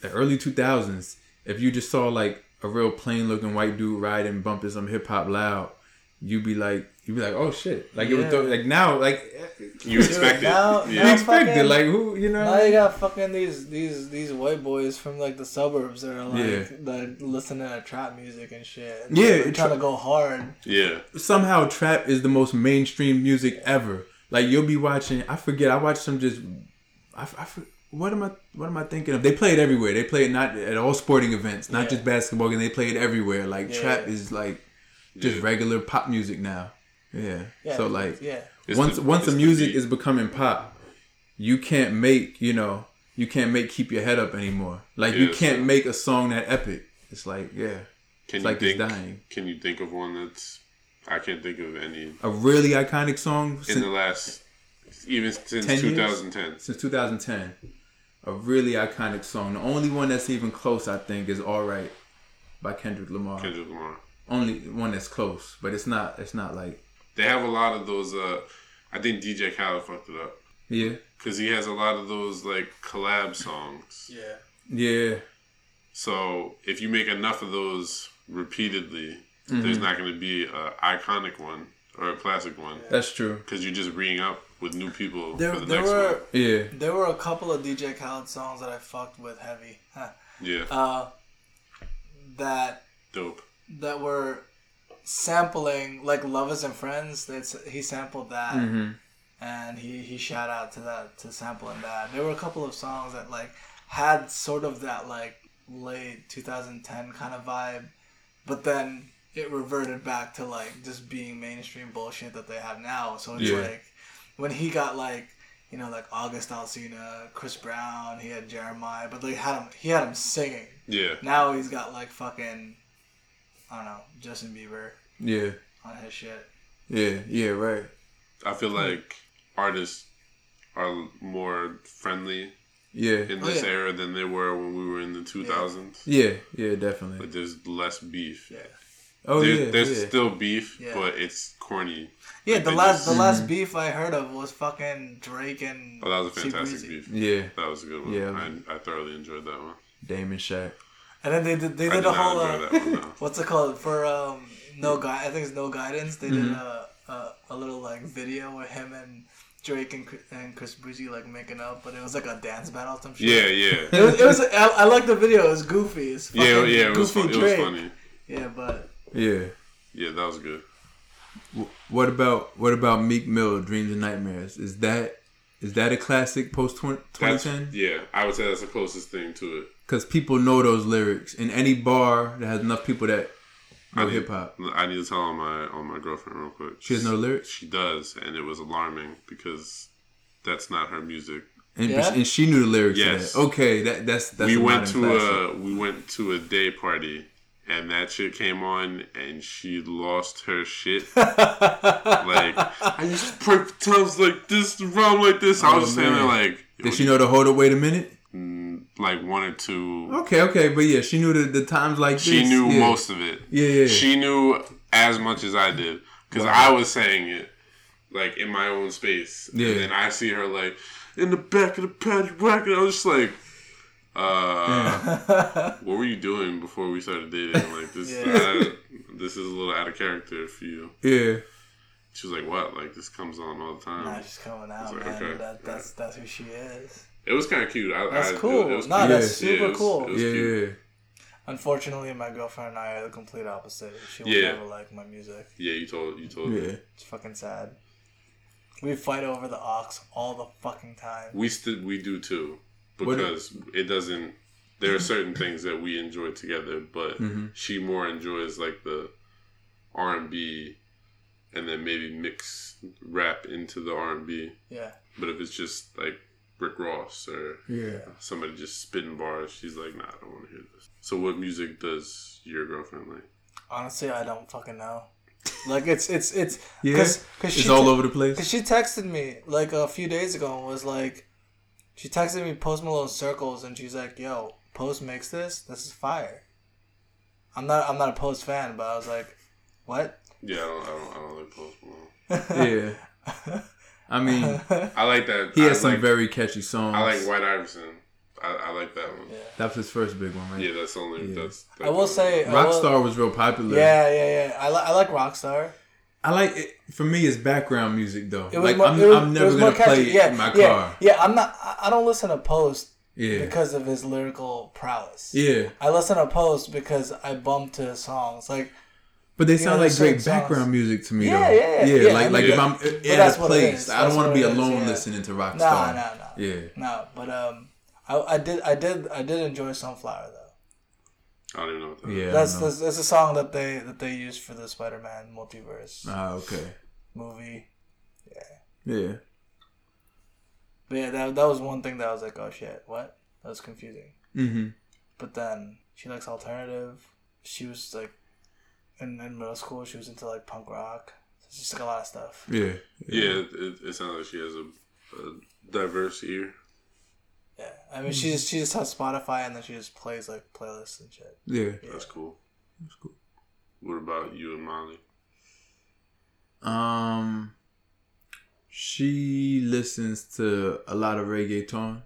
the early two thousands. If you just saw like a real plain looking white dude riding bumping some hip hop loud, you'd be like, you'd be like, oh shit! Like it was Yeah. th- like now, like You expect it. now- you now- Yeah. expect it. Like who, you know? Now you got fucking these these these white boys from like the suburbs that are like Yeah. that listening to trap music and shit. Yeah, they're trying tra- to go hard. Yeah. Somehow trap is the most mainstream music ever. Like you'll be watching. I forget. I watched some just. I, I for- what am I? What am I thinking of? They play it everywhere. They play it not at all sporting events, not Yeah. just basketball. And they play it everywhere. Like Yeah. trap is like just Yeah. regular pop music now. Yeah. Yeah. So like yeah. Once the- once the it's the music is becoming pop, you can't make you know you can't make keep your head up anymore. Like you can't so- make a song that epic. It's like yeah, Can it's you like think? it's dying. Can you think of one that's? I can't think of any A really iconic song in since, the last, even since 10 years? 2010. since 2010. A really iconic song. The only one that's even close, I think, is "All Right" by Kendrick Lamar. Kendrick Lamar. Only one that's close, but it's not. It's not like They have a lot of those. Uh, I think DJ Khaled fucked it up yeah, because he has a lot of those like collab songs. Yeah. yeah, So if you make enough of those repeatedly, Mm-hmm. there's not going to be an iconic one or a classic one that's true. because you're just bringing up with new people There, for the there next were one. Yeah, there were a couple of DJ Khaled songs that I fucked with heavy. Huh. Yeah, Uh, that dope. that were sampling like Lovers and Friends. That's he sampled that, hmm and he he shout out to that to sampling that. There were a couple of songs that like had sort of that like late 2010 kind of vibe, but then it reverted back to like just being mainstream bullshit that they have now. So it's Yeah. like when he got like you know like August Alsina, Chris Brown, he had Jeremih, but they had him he had him singing. Yeah, Now he's got like fucking I don't know Justin Bieber yeah, on his shit. yeah, yeah. Right. I feel like artists are more friendly Yeah, in Oh, this yeah. era than they were when we were in the 2000s. yeah, yeah. Definitely. But there's less beef. Yeah. Oh there's yeah, there's yeah. still beef, Yeah. but it's corny. Yeah, Like the last just- the last beef I heard of was fucking Drake and Oh, that was a C fantastic Breezy. beef. yeah. That was a good one. Yeah. I, I thoroughly enjoyed that one. Damon Shaq. And then they did they did did a whole uh, one. No. what's it called for um no guy I think it's no guidance. They Mm-hmm. did a, a a little like video with him and Drake and Chris- and Chris Breezy like making up, but it was like a dance battle or some shit. Yeah, yeah, It was, it was I, I like the video. It was goofy. It's yeah, yeah. It was goofy fun. It was Drake. funny. Yeah, but Yeah. Yeah, that was good. What about what about Meek Mill, Dreams and Nightmares? Is that is that a classic post That's, 2010? yeah, I would say that's the closest thing to it. Because people know those lyrics in any bar that has enough people that I know hip hop. I need to tell on my on my girlfriend real quick. She has no lyrics, She does, and it was alarming because that's not her music. and, Yeah? and she knew the lyrics. Yes. to that. Okay, that that's that's we a went to classic. a we went to a day party, and that shit came on, and she lost her shit. like I used to pray times like this, around like this. I was just standing there like, Did she know to hold up? Wait a minute. mm, like one or two. Okay, okay, but yeah, she knew the, the times like She this. knew yeah. most of it. Yeah, yeah. She knew as much as I did because I was saying it like in my own space. Yeah. And then I see her like in the back of the paddy wagon. I was just like, uh, what were you doing before we started dating? Like this, Yeah. uh, this is a little out of character for you. Yeah, She was like, what? Like this comes on all the time. nah, she's coming out, like, man. okay. That, that's that's who she is. It was kind of cute. I, That's I, cool. It was Nah, cute. that's Yeah, super it was- cool. It was yeah, cute. yeah. Unfortunately, my girlfriend and I are the complete opposite. She will Yeah. never like my music. Yeah, you told you told me. Yeah. It's fucking sad. We fight over the aux all the fucking time. We still we do too, What- because it doesn't. There are certain things that we enjoy together, but Mhm. she more enjoys like the R and B, and then maybe mix rap into the R and B. Yeah. But if it's just like Rick Ross or Yeah. somebody just spitting bars, she's like, "Nah, I don't want to hear this." So, what music does your girlfriend like? Honestly, I don't fucking know. Like it's it's it's Yeah. cause, cause It's all te- over the place. Cause she texted me like a few days ago and was like, she texted me Post Malone circles and she's like, "Yo, Post makes this. This is fire." I'm not I'm not a Post fan, but I was like, "What?" Yeah, I don't, I don't, I don't like Post Malone. yeah. I mean, I like that. he I has some like, very catchy songs. I like White Iverson. I, I like that one. Yeah. Yeah, That was his first big one, right? Yeah, that's only. Yeah. That's. I will say, I will- Rockstar was real popular. yeah, yeah, yeah. I, li- I like Rockstar. I like it. For me, it's background music though. It was like more, I'm, was, I'm never gonna play it yeah, in my yeah, car. Yeah, I'm not. I- don't listen to Post Yeah. because of his lyrical prowess. Yeah. I listen to Post because I bump to his songs. Like But they Yeah, sound like great background songs. music to me Yeah, though. yeah, yeah, like I like mean- if I'm Yeah. in a place. I don't want to be alone yeah. listening to Rockstar. nah, nah, nah. Yeah. No, but um, I, I did, I did, I did enjoy Sunflower. I don't even know what that is. Yeah. I That's know. that's, that's a song that they that they used for the Spider-Man multiverse Ah, okay. movie. Yeah. Yeah. But yeah, that that was one thing that I was like, oh shit, what? That was confusing. Mm-hmm. But then she likes alternative. She was like, in, in middle school, she was into like punk rock. It's just like a lot of stuff. Yeah. Yeah, it, it sounds like she has a, a diverse ear. Yeah, I mean, she just she just has Spotify and then she just plays like playlists and shit. Yeah. That's cool. That's cool. What about you and Molly? Um, she listens to a lot of reggaeton.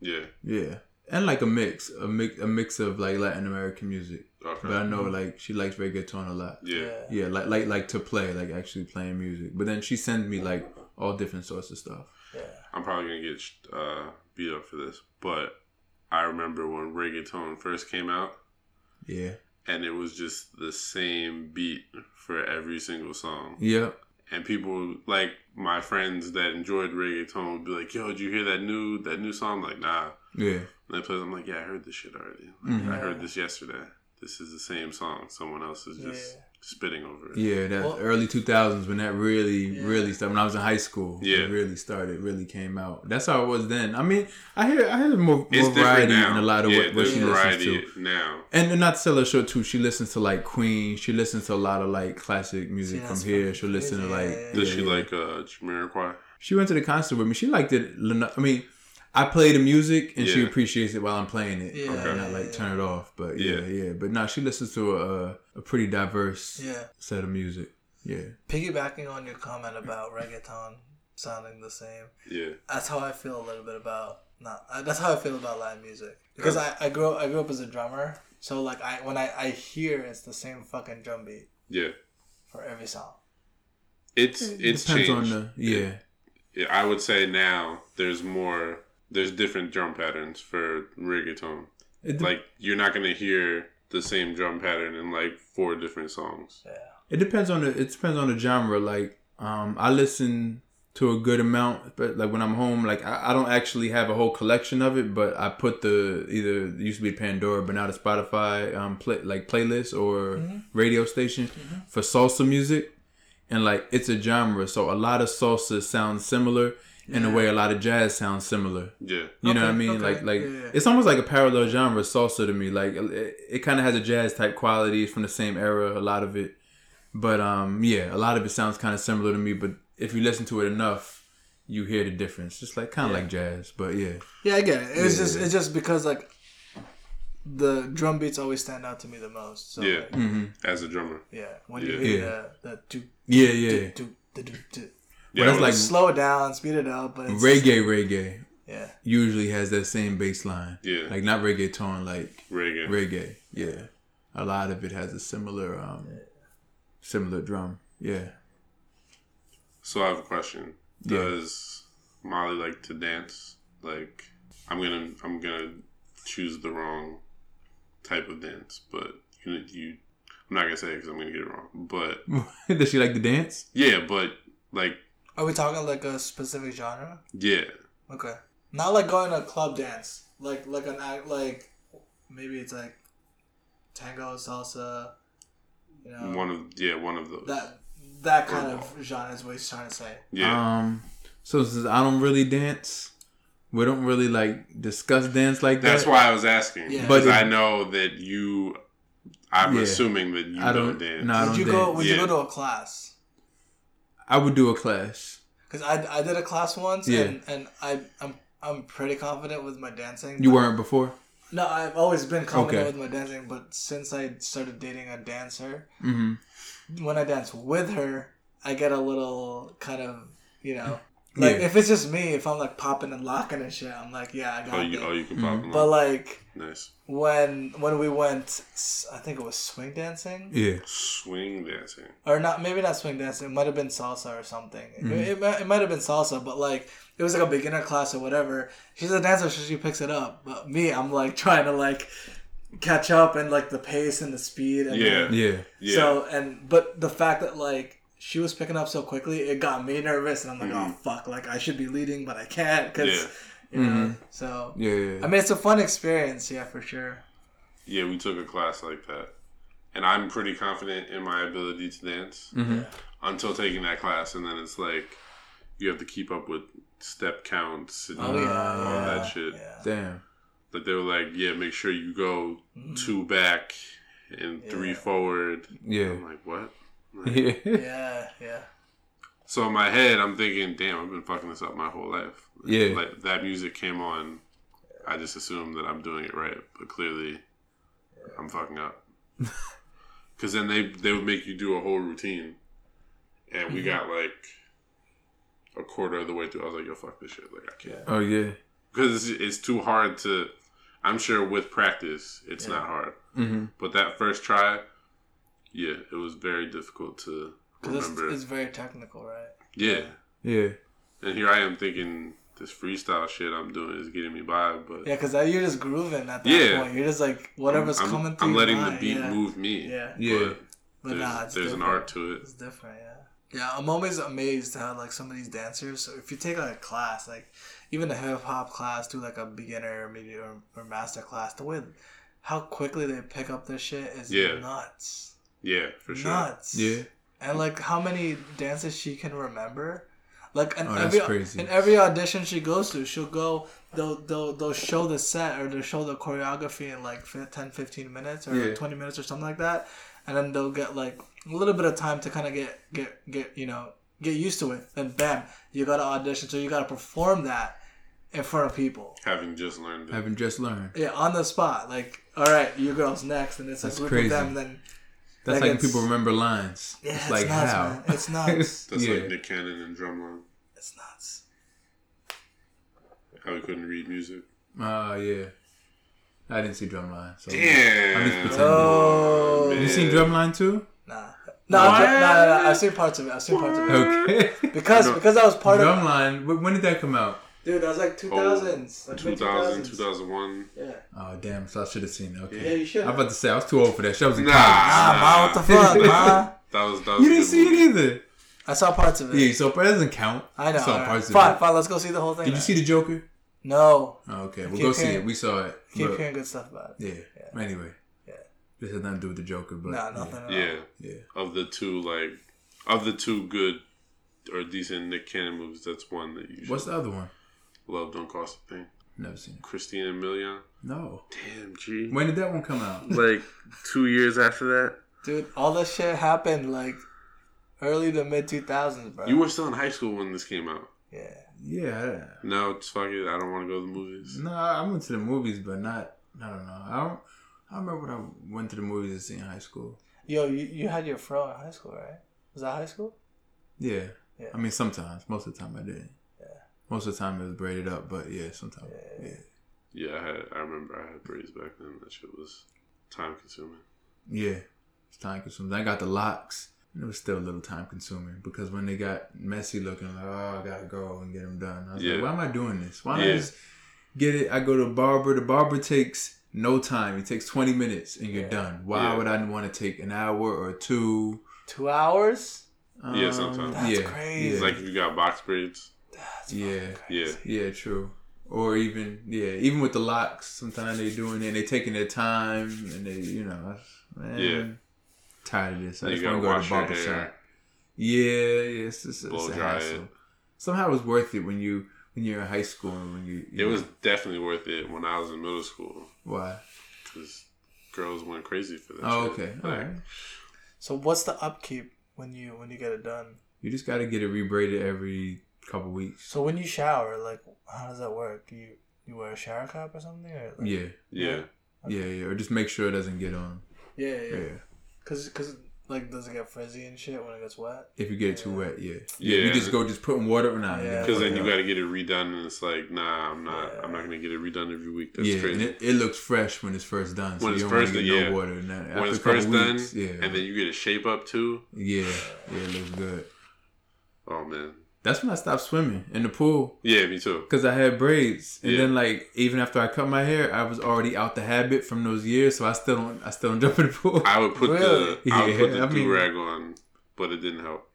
Yeah. Yeah, and like a mix, a mix, a mix of like Latin American music. Okay. But I know like she likes reggaeton a lot. yeah. Yeah, like like like to play, like actually playing music. But then she sends me like all different sorts of stuff. Yeah. I'm probably gonna get uh, beat up for this, but I remember when reggaeton first came out, Yeah. and it was just the same beat for every single song. Yep. And people like my friends that enjoyed reggaeton would be like, "Yo, did you hear that new that new song?" I'm like, nah. Yeah. And they play. I'm like, yeah, I heard this shit already. Like, Mhm. I heard this yesterday. This is the same song. Someone else is just Yeah. Spitting over it. Yeah, that Well- early two thousands when that really, Yeah. really started. When I was in high school, Yeah. it really started, really came out. That's how it was then. I mean, I hear, I hear more, more different variety now. in a lot of yeah, what, what she listens to. now. And, and not to sell her short too, she listens to like Queen. She listens to a lot of like classic music See, from here. She'll listen to like. Yeah, yeah, Does yeah, she yeah. like uh, Jamiroquai? She went to the concert with me. She liked it. I mean, I play the music and she appreciates it while I'm playing it. Yeah, Okay. yeah, Not like yeah. turn it off, but yeah, Yeah. yeah. But now she listens to a a pretty diverse Yeah. set of music. Yeah. Piggybacking on your comment about reggaeton sounding the same, Yeah. that's how I feel a little bit about not. uh, That's how I feel about Latin music because I, I grew I grew up as a drummer, so like I when I I hear it's the same fucking drum beat Yeah. for every song. It's it's Depends changed. on the yeah. Yeah, I would say now there's more. There's different drum patterns for reggaeton. It, de- Like you're not gonna hear the same drum pattern in like four different songs. Yeah. it depends on the it depends on the genre. Like um, I listen to a good amount, but like when I'm home, like I, I don't actually have a whole collection of it, but I put the either it used to be Pandora, but now the Spotify um play like playlist or radio station for salsa music, and like it's a genre, so a lot of salsa sounds similar. In a way, a lot of jazz sounds similar. Yeah. You know what I mean? okay, Like, like yeah, yeah. it's almost like a parallel genre, salsa to me. Like, it, it kind of has a jazz type quality from the same era. A lot of it, but um, yeah, a lot of it sounds kind of similar to me. But if you listen to it enough, you hear the difference. Just like kind of like jazz, but yeah, Yeah, I get it. It's Yeah, just yeah. it's just because like the drum beats always stand out to me the most. So Yeah. like, hmm As a drummer. yeah. When you Yeah. hear Yeah. the the do yeah, yeah. do do do do. Yeah. But it's like Slow it down, speed it up, but it's reggae, reggae Yeah. usually has that same bass line. Yeah. like not reggaeton, like reggae. reggae. Yeah, a lot of it has a similar um, similar drum. Yeah. So I have a question. Yeah. Does Molly like to dance? Like I'm gonna I'm gonna choose the wrong type of dance, but you, you I'm not gonna say it because I'm gonna get it wrong. But Does she like to dance? yeah, but like Are we talking like a specific genre? yeah, Okay. Not like going to a club dance. Like like an act like maybe it's like tango, salsa, you know one of yeah one of those. that that kind of genre is what he's trying to say. yeah, Um. So since I don't really dance, we don't really like discuss dance like that. that's why I was asking. Yeah. because But I know that you. I'm Yeah. assuming that you I don't, don't. dance. No, I Would don't you dance. go? Would you go to a class? I would do a class. Because I, I did a class once, Yeah. and, and I I'm I'm pretty confident with my dancing. You weren't before. No, I've always been confident Okay. with my dancing, but since I started dating a dancer, Mm-hmm. when I dance with her, I get a little kind of you know. Like Yeah. if it's just me, if I'm like popping and locking and shit, I'm like, yeah, I got Oh, you it. oh you can pop them. But like nice when when we went, I think it was swing dancing, Yeah. swing dancing. or not, maybe not swing dancing. It might have been salsa or something. Mm-hmm. It, it, might- it might have been salsa, but like it was like a beginner class or whatever. She's a dancer, so she picks it up. But me, I'm like trying to like catch up and like the pace and the speed. And Yeah. Yeah. Yeah, So and but the fact that like she was picking up so quickly, it got me nervous, and I'm like, oh fuck, like I should be leading, but I can't because Mm-hmm. Yeah. you know. So Yeah. yeah. I mean, it's a fun experience, yeah, for sure. yeah. We took a class like that, and I'm pretty confident in my ability to dance Mm-hmm. until taking that class, and then it's like you have to keep up with step counts and Oh yeah, all yeah, that shit. Yeah. Damn. But they were like, yeah, make sure you go two back and three forward. Yeah. I'm like, what? Yeah. Yeah, yeah. So in my head, I'm thinking, damn, I've been fucking this up my whole life. Yeah. Like that music came on, I just assumed that I'm doing it right, but clearly, I'm fucking up. Because then they they would make you do a whole routine, and we got like a quarter of the way through. I was like, yo, fuck this shit. Like I can't Oh yeah. because it's, it's too hard to. I'm sure with practice, it's not hard. Mm-hmm. But that first try, yeah, it was very difficult to Because it's, remember. it's very technical, right? yeah, Yeah. and here I am thinking this freestyle shit I'm doing is getting me by, but Yeah, because you're just grooving at that Yeah. point. You're just like whatever's I'm, coming through. I'm letting your the beat yeah. move me. Yeah, Yeah. But but there's, nah, it's there's an art to it. It's different, yeah. Yeah, I'm always amazed how like some of these dancers. So if you take like a class, like even a hip hop class, do like a beginner, maybe or, or master class, the way how quickly they pick up their shit is Yeah. nuts. Yeah, for sure. Nuts. Yeah. And like how many dances she can remember. Like and Oh, every crazy. in every audition she goes to, she'll go they'll they'll they'll show the set or they'll show the choreography in like fi- 10 15 minutes or Yeah. 20 minutes or something like that. And then they'll get like a little bit of time to kind of get get get you know, get used to it. Then bam, you got to audition so you got to perform that in front of people. Having just learned it. Haven't just learned. Yeah, on the spot. Like, all right, you girls next and it's a That's group crazy. of them then That's Like like, people remember lines. yeah, it's it's, like nuts, how? man. It's nuts. That's yeah. like Nick Cannon and Drumline. it's nuts. How he couldn't read music. Oh yeah. I didn't see Drumline. So Damn. I'm just pretending. Oh, You seen Drumline too? Nah. No, I've, no, no, no, I've seen parts of it. I've seen parts of it. Okay. Because because I was part of Drumline. When did that come out? Dude, that was like 2000s. Like 2000, 2000s. 2001. Yeah. Oh damn! So I should have seen it. Okay. Yeah, you should. I'm about to say I was too old for that. shit. I was in Nah. college. Ah, ma, what the fuck, ma? That was that was You didn't see movie. it either. I saw parts of it. Yeah, so it doesn't count. I know. Saw alright. parts of Fine, it. fine. Let's go see the whole thing. Did you see the Joker? No. Oh, okay, we'll keep go see it. We saw it. Keep but- hearing good stuff about it. yeah. Anyway. Yeah. This has nothing to do with the Joker, but Nah, nothing at all. Yeah. Yeah. Of the two, like, of the two good or decent Nick Cannon movies, that's one that you should What's the other one? Love. Don't cost a thing. Never seen it. Christina Milian. No. Damn, G. When did that one come out? Like two years after that, Dude, all that shit happened like early to mid 2000s, bro. you were still in high school when this came out. yeah. Yeah. No, it's fuck it. I don't want to go to the movies. No, I went to the movies, but not. I don't know. I don't. I remember when I went to the movies to see in high school. Yo, you, you had your fro in high school, right? Was that high school? Yeah. Yeah. I mean, sometimes. Most of the time, I didn't. Yeah. Most of the time, it was braided up, but yeah, sometimes. Yeah. Yeah, I had. I remember I had braids back then. That shit was time consuming. Yeah. It's time consuming. I got the locks. And it was still a little time consuming because when they got messy looking, like, oh, I gotta go and get them done. I was Yeah. like, why am I doing this? Why don't Yeah. I just get it? I go to a barber. The barber takes no time. It takes twenty minutes and you're Yeah. done. Why Yeah. would I want to take an hour or two? Two hours. Yeah, Um, sometimes. That's yeah, crazy. It's like if you got box braids. That's Yeah. fucking Yeah. Yeah, true. Or even yeah, even with the locks, sometimes they're doing it. and they're taking their time and they, you know, man, Yeah. tired of this. I you just want gotta go to wash the barber shop. Yeah, yeah, it's, it's, Blow it's a dry hassle. it. Somehow it's worth it when you when you're in high school and when you. It you was definitely worth it when I was in middle school why? because girls went crazy for that. Oh, shit. okay, all Like, right. So what's the upkeep when you when you get it done? You just got to get it rebraided every couple weeks. So when you shower, like how does that work? You you wear a shower cap or something? Or like, Yeah, Yeah. yeah, yeah. Or just make sure it doesn't get on. yeah, Yeah. yeah. Cause, cause like does it get frizzy and shit when it gets wet? If you get it too wet, yeah. Yeah. You just go just putting water on it. Yeah. Because then you got to get it redone, and it's like, nah, I'm not. Yeah. I'm not gonna get it redone every week. That's yeah, crazy. and it, it looks fresh when it's first done. So When you it's don't want first to get done, no yeah. water. And then when after it's a couple first done, weeks, yeah, and then you get a shape up too. yeah, yeah, it looks good. Oh man, That's when I stopped swimming in the pool yeah, me too. because I had braids, and Yeah. then like even after I cut my hair, I was already out the habit from those years, so I still don't, I still don't jump in the pool. I would put Really? the I would put the I do rag on, but it didn't help.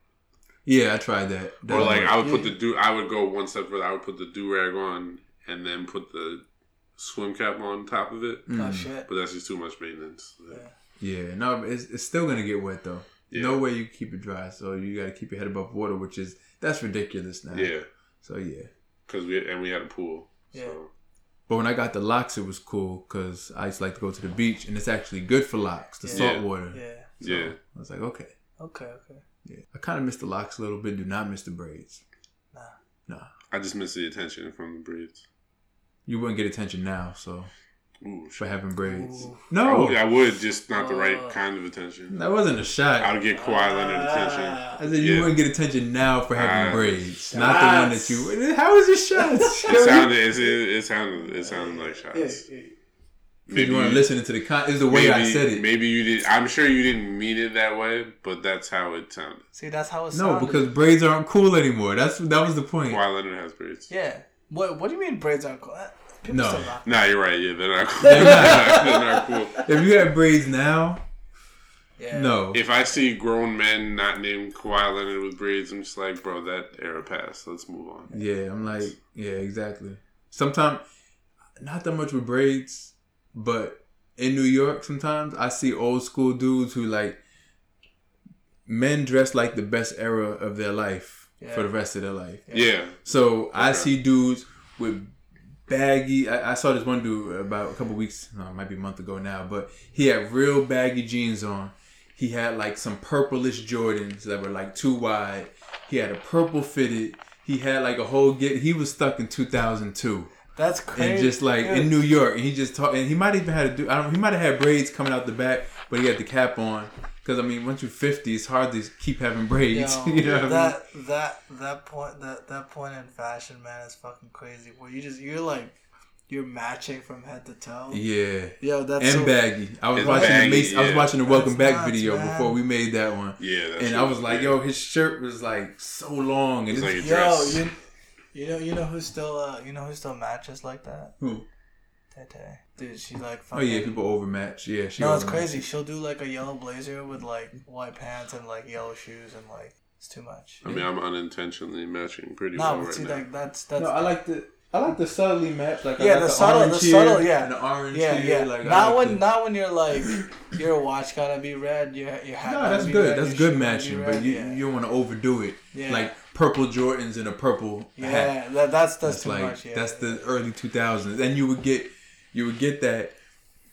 yeah, I tried that. Or like work. I would put Yeah. the do. I would go one step further. I would put the do rag on and then put the swim cap on top of it. Oh Mm. shit. But that's just too much maintenance. Yeah, no, it's, it's still gonna get wet though. Yeah. No way you keep it dry, so you got to keep your head above water, which is that's ridiculous now. Yeah, So yeah, because we and we had a pool. Yeah. So but when I got the locks, it was cool because I used to like to go to the beach, and it's actually good for locks, the Yeah. salt Yeah. water. Yeah. So Yeah. I was like, okay, Okay. Okay. yeah. I kind of miss the locks a little bit. Do not miss the braids. Nah. Nah, I just miss the attention from the braids. you wouldn't get attention now, so Ooh, for having braids. Ooh. I No, would, I would, just not the right Oh. kind of attention. that wasn't a shot. I would get Kawhi Leonard attention. I said you Yeah. wouldn't get attention now for having Ah, braids, not the one that shots. you. How is it shots? It sounded, it, it, it sounded, it sounded like shots. Yeah, yeah. Because you weren't listening to the con. Is the way maybe, I said it. Maybe you did. I'm sure you didn't mean it that way, but that's how it sounded. See, that's how it sounded. No, sounded. because braids aren't cool anymore. That's that was the point. Kawhi Leonard has braids. yeah. What What do you mean braids aren't cool? People No. still rock. Nah, you're right. Yeah, they're not cool. They're they're not cool. If you had braids now, Yeah. no. If I see grown men not named Kawhi Leonard with braids, I'm just like, bro, that era passed. Let's move on. Yeah, I'm like, yeah, exactly. Sometimes, not that much with braids, but in New York, sometimes I see old school dudes who like men dress like the best era of their life Yeah. for the rest of their life. Yeah, So I see dudes with baggy. I, I saw this one dude about a couple weeks, no, might be a month ago now, but he had real baggy jeans on. He had like some purplish Jordans that were like too wide. He had a purple fitted. He had like a whole get. He was stuck in 2002 That's crazy. and just like in New York, and he just talked. And he might even had to do. I don't. He might have had braids coming out the back, but he had the cap on. Because I mean, once you're 50, it's hard to keep having braids. Yo, you know what I mean? that that that point that that point in fashion, man, is fucking crazy. Where you just you're like you're matching from head to toe. Yeah. Yo, that's and so, baggy. I was And watching baggy, the Mase, I was watching the Welcome That's Back nuts, video man. before we made that one, yeah. That's and I was like, yeah. "Yo, his shirt was like so long, and It's it's like a Yo, dress. you, you know you know who still uh you know who still matches like that? Who? Tay Tay. Dude, she like oh yeah, people overmatch. Yeah, she no, it's overmatch. crazy. She'll do like a yellow blazer with like white pants and like yellow shoes and like it's too much. I mean, I'm unintentionally matching pretty No, well right see, now. like that's that's No, I like the I like the subtly match. Like I Yeah, got the the, subtle- orange the here subtle, yeah. and the orange yeah, here. yeah. Like, I not like when the- not when you're like your watch gotta be red. Your your hat. No, gotta that's be good. red, That's good shoe gotta matching, red, but you yeah. you don't want to overdo it. Yeah. Like purple Jordans and a purple yeah, hat. that, that's that's That's too like much. Yeah, that's the early 2000s, and you would get you would get that,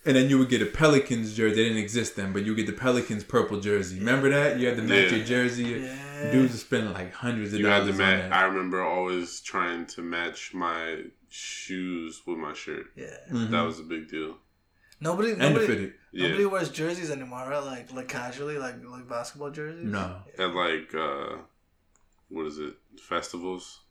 and then you would get a Pelicans jersey. They didn't exist then, but you would get the Pelicans purple jersey. Remember that? You had to match Yeah. your jersey. Yeah. Dudes are spending like hundreds of you had dollars to on match. that. I remember always trying to match my shoes with my shirt. yeah. Mhm. That was a big deal. Nobody and the nobody. Yeah, nobody wears jerseys anymore, right? Like like casually, like like basketball jerseys. No, at like uh, what is it? Festivals,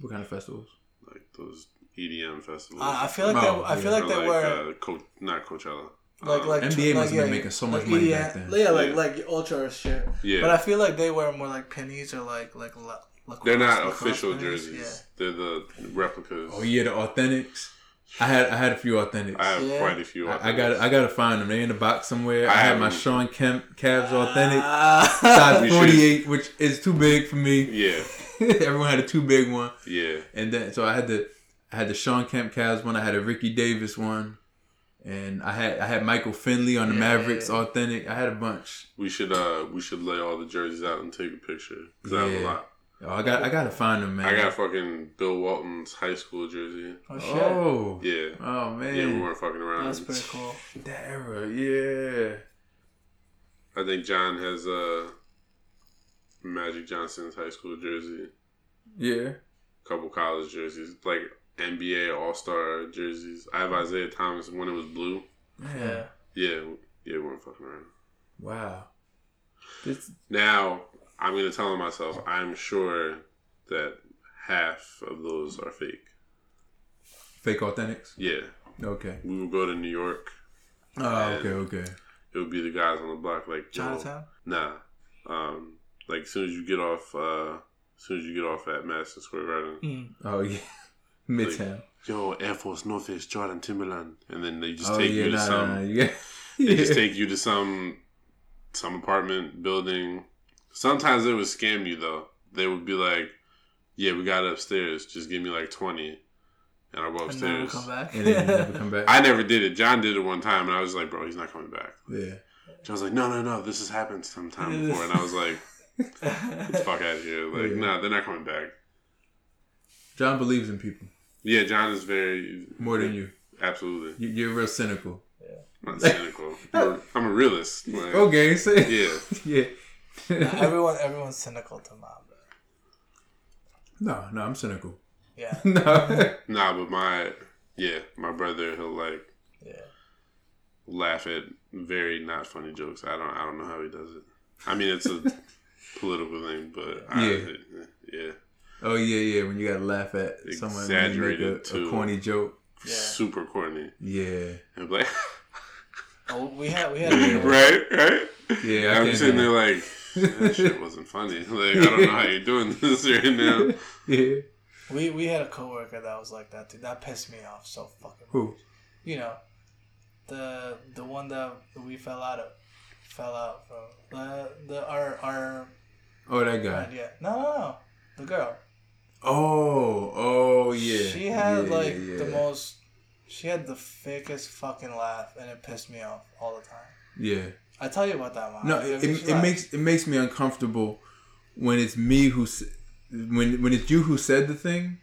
what kind of festivals? like those EDM festivals. Uh, I feel like Oh, they, I feel yeah. like they like, were uh, Co- not Coachella. like Um, like NBA like, must have been yeah, making so like much money EDM back then. Yeah, like Yeah. like ultra shit. yeah, But I feel like they wear more like pennies or like like la- lacrosse, they're not lacrosse official pennies. jerseys. They're the replicas. Oh yeah, the authentics. I had I had a few authentics. I have Yeah. quite a few. I, I got I gotta find them. They in the box somewhere. I, I had my haven't- Shawn Kemp Cavs authentic Ah. size 48, which is too big for me. Yeah, Everyone had a too big one, yeah. and then so I had the I had the Shawn Kemp Cavs one. I had a Ricky Davis one, and I had I had Michael Finley on the Yeah. Mavericks authentic. I had a bunch. We should uh we should lay all the jerseys out and take a picture because I have a lot. Oh, I got I gotta find them, man. I got fucking Bill Walton's high school jersey. oh shit. Oh, Yeah, oh man, yeah. We weren't fucking around. That's pretty cool. that era, yeah. I think John has uh Magic Johnson's high school jersey. Yeah. couple college jerseys, like NBA All Star jerseys. I have Isiah Thomas when it was blue. Yeah. Yeah, yeah, we weren't fucking around. Wow. This, Now I'm gonna tell myself I'm sure that half of those are fake. fake authentics. Yeah, Okay. we would go to New York. Oh, okay, okay. It would be the guys on the block, like Chinatown. Nah, um, like as soon as you get off, uh, as soon as you get off at Madison Square Garden, Mm. Oh yeah. Midtown. yo, Air Force, North Face, Jordan, Timberland, and then they just oh take yeah, you to nah, some. nah, nah. You got, They just take you to some some apartment building. Sometimes they would scam you though. They would be like, "Yeah, we got upstairs. Just give me like 20 and I'll go And never upstairs." come back. and then you never come back. I never did it. John did it one time, and I was like, "Bro, he's not coming back." yeah. John's like, "No, no, no. This has happened sometime before," and I was like, "Get the fuck out of here!" Like, Yeah. no, they're not coming back. John believes in people Yeah, John is very more than you. Absolutely, You- You're real cynical. I'm not cynical. I'm a realist. Like, Okay, say Yeah, yeah. everyone, everyone's cynical to mom. Bro. no, no, I'm cynical. Yeah. no. nah, but my yeah, my brother, he'll like Yeah. laugh at very not funny jokes. I don't I don't know how he does it. I mean, it's a political thing, but I, Yeah. Yeah, Oh yeah, yeah. When you gotta laugh at someone when you make Exaggerated, a, a corny joke. Yeah. super corny. Yeah. And be like, Oh, we had we had a right, right. Yeah, I I'm can't sitting do there like that shit wasn't funny. Like I don't know how you're doing this right now. Yeah. we we had a coworker that was like that too. That pissed me off so fucking. much. Who? You know, the the one that we fell out of, fell out from the the our our Oh, that guy. friend. Yeah. No, no, no. The girl. Oh, oh yeah. She had Yeah, like yeah, the most. She had the fakest fucking laugh, and it pissed me off all the time. Yeah. I tell you about that, one. No, it, it, it makes it makes me uncomfortable when it's me who when when it's you who said the thing.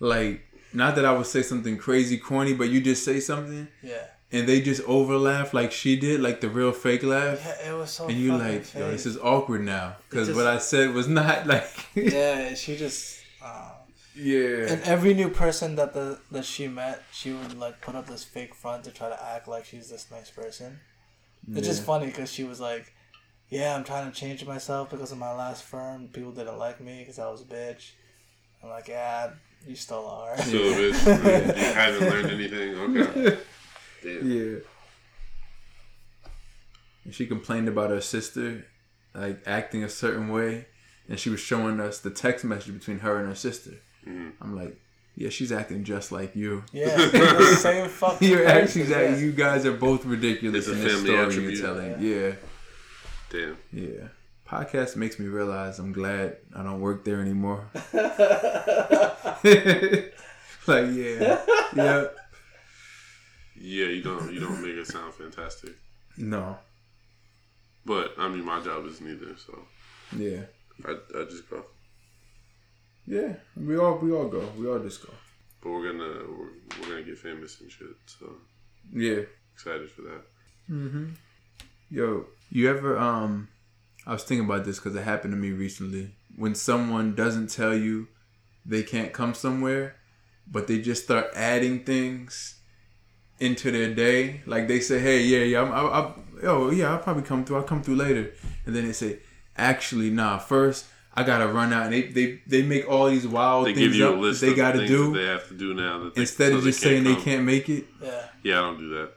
Like, not that I would say something crazy corny, but you just say something Yeah. and they just over laugh like she did, like the real fake laugh. Yeah, it was so. And you like, yo, this is awkward now because what I said was not like. Yeah, she just. Uh, yeah. and every new person that the that she met, she would like put up this fake front to try to act like she's this nice person. It's just funny because she was like, "Yeah, I'm trying to change myself because of my last firm. People didn't like me because I was a bitch." I'm like, "Yeah, you still are." Still a bitch. You haven't learned anything. Okay. Damn. Yeah. And she complained about her sister, like acting a certain way, and she was showing us the text message between her and her sister. Mhm. I'm like, yeah, she's acting just like you. Yeah, the same fucking. You're acting person, that yeah. you guys are both ridiculous It's a in this family story attribute. you're telling. Yeah, Damn. yeah. Podcast makes me realize I'm glad I don't work there anymore. like, yeah, yeah. Yeah, you don't you don't make it sound fantastic. No, But I mean, my job is neither, so yeah. I, I just go. Yeah, we all we all go. We all just go. But we're gonna we're, we're gonna get famous and shit. So Yeah. excited for that. Mm-hmm. Yo, you ever um? I was thinking about this because it happened to me recently. When someone doesn't tell you they can't come somewhere, but they just start adding things into their day, like they say, "Hey, yeah, yeah, I'm, I, I, oh yeah, I'll probably come through. I'll come through later," and then they say, "Actually, nah. First, I gotta run out." And they they, they make all these wild They things give you a up list that they of gotta do that they have to do now. That they, instead so of just saying they can't make it. Yeah, Yeah, I don't do that.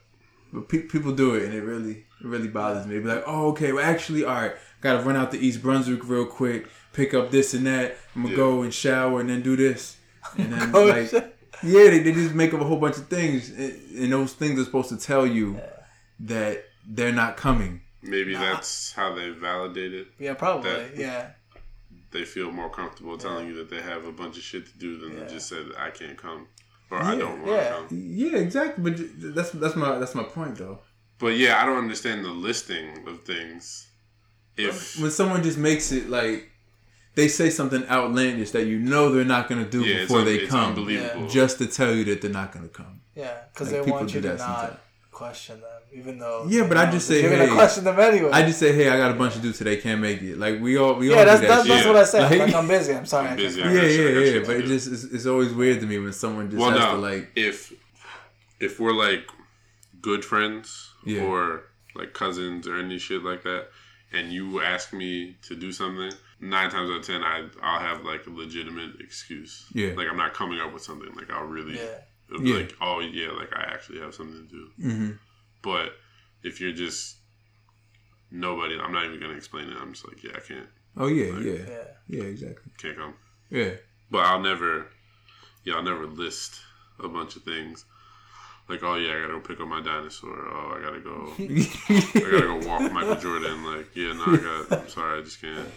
But pe- people do it, and it really, it really bothers me. Be like, "Oh, okay. Well, actually, all right. Gotta run out to East Brunswick real quick, pick up this and that. I'm gonna Yeah. go and shower and then do this." And then Oh, like, shit. Yeah, they, they just make up a whole bunch of things, and and those things are supposed to tell you that they're not coming. Maybe that's how they validate it. Yeah, probably. That- yeah. They feel more comfortable telling you that they have a bunch of shit to do than Yeah. to just say I can't come or I Yeah. don't want to Yeah. come. Yeah, exactly. But that's that's my that's my point though. But yeah, I don't understand the listing of things. If When someone just makes it like they say something outlandish that you know they're not gonna do yeah, before un- they it's come, unbelievable. just to tell you that they're not gonna come. Yeah, because Like, they people want you do to that not sometimes. Question them, even though. Yeah, you but I just say, you're gonna hey, question them anyway. I just say, hey, I got a bunch of dudes today, can't make it. Like we all we all yeah, that's do that that's, shit. that's shit. what I said. Like- like I'm busy. I'm sorry. I'm busy. can't Yeah, I got shit- I yeah, yeah. But it just it's, it's always weird to me when someone just well, has no. to like if if we're like good friends Yeah. or like cousins or any shit like that, and you ask me to do something, nine times out of ten, I I'll have like a legitimate excuse. Yeah. like I'm not coming up with something. Like I'll really, Yeah. It'll be Yeah. like, oh yeah, like I actually have something to do. hmm But if you're just nobody, I'm not even gonna explain it. I'm just like, yeah, I can't, Oh yeah, yeah, Yeah. yeah, exactly. can't come. Yeah, But I'll never, yeah, I'll never list a bunch of things. Like, oh yeah, I gotta go pick up my dinosaur. Oh, I gotta go, I gotta go walk Michael Jordan. Like, yeah, no, I got. I'm sorry, I just can't.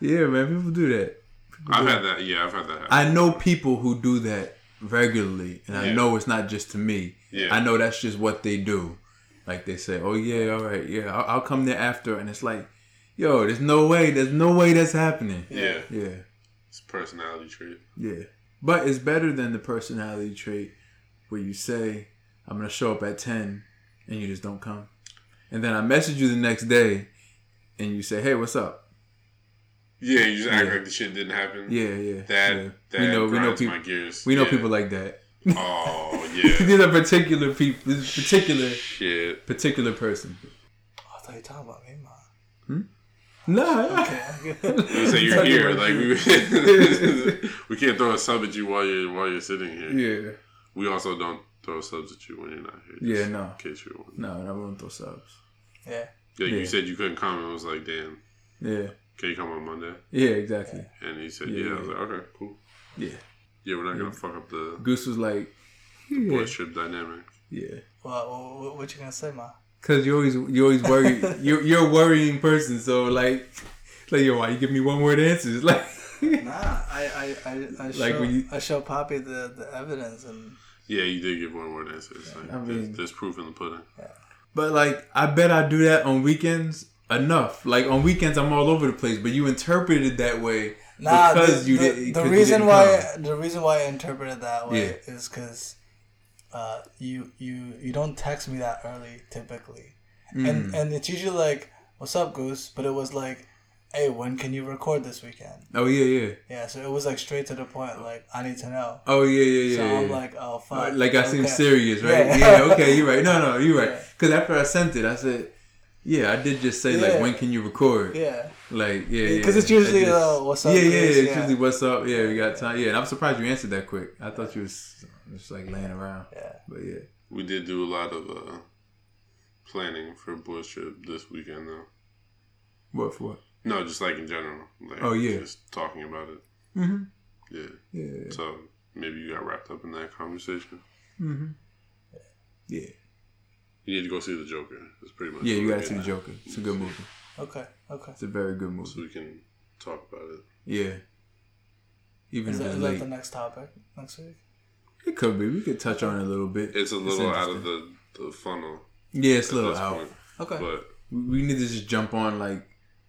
yeah, man. People do that. I've had that. Yeah, I've had that. Happen. I know people who do that regularly, and I know it's not just to me. Yeah. I know that's just what they do. Like they say, "Oh yeah, all right, yeah, I'll, I'll come there after," and it's like, "Yo, there's no way, there's no way that's happening." yeah, Yeah, it's a personality trait. yeah. But it's better than the personality trait where you say, "I'm gonna show up at 10," and you just don't come, and then I message you the next day, and you say, "Hey, what's up?" Yeah, you just act Yeah. like the shit didn't happen. Yeah, yeah. That yeah. that we know, we know people. my gears. We know Yeah. people like that. Oh yeah, These are particular people. This particular shit. particular person. Oh, I thought you were talking about me, man. Hmm? No. Okay. okay. You say you're Talking here, like you. we, we can't throw a sub at you while you're while you're sitting here. yeah. We also don't throw subs at you when you're not here. Yeah, no. In case you're wondering. No, no, I won't throw subs. yeah. Yeah, Yeah. you said you couldn't comment. and I was like, damn, Yeah. Can you come on Monday? Yeah, exactly. And he said, Yeah. yeah. I was like, okay, cool. Yeah. Yeah, we're not gonna fuck up the Goose was like, yeah. boy trip dynamic. Yeah. Well, what, what you gonna say, ma? Cause you always you always worry you're you're a worrying person, so like like yo, why you give me one word answers? Like Nah, I I I, I Like show you- I show Papi the the evidence and Yeah, you did give one word answers. Like, I mean- there's, there's proof in the pudding. But like I bet I do that on weekends enough. Like on weekends I'm all over the place, but you interpreted it that way Nah, because the, you the, did the reason why come. the reason why I interpreted that way Yeah. is because uh, you you you don't text me that early typically, Mm. and and it's usually like what's up Goose, but it was like, hey, when can you record this weekend? Oh yeah, yeah. Yeah, so it was like straight to the point. Like I need to know. Oh yeah, yeah, yeah. so yeah, I'm yeah. like, oh fuck. like I seem serious, right? Yeah. Okay, you're right. No, no, you're right. Because after I sent it, I said, "Yeah, I did just say Yeah. like, when can you record? Yeah, Like, yeah, yeah. because it's usually just- uh, what's up. yeah, yeah, Goose? It's usually what's up. Yeah, we got time. Yeah, and I'm surprised you answered that quick. I thought you was just like laying around. Yeah. But yeah, We did do a lot of uh, planning for boys trip this weekend, though. what for what? No, just like in general. Like, Oh, yeah. Just talking about it. Mm-hmm. Yeah. Yeah. So maybe you got wrapped up in that conversation. Mm-hmm. Yeah. You need to go see the Joker. That's pretty much. Yeah, you gotta see the. Joker. It's a good movie. Okay. Okay. It's a very good movie. So we can talk about it. Yeah. Even Is if that, it's is that late, the next topic next week? it could be. We could touch on it a little bit. It's a little out of the, the funnel. Yeah, it's a little out. point. Okay. But We need to just jump on like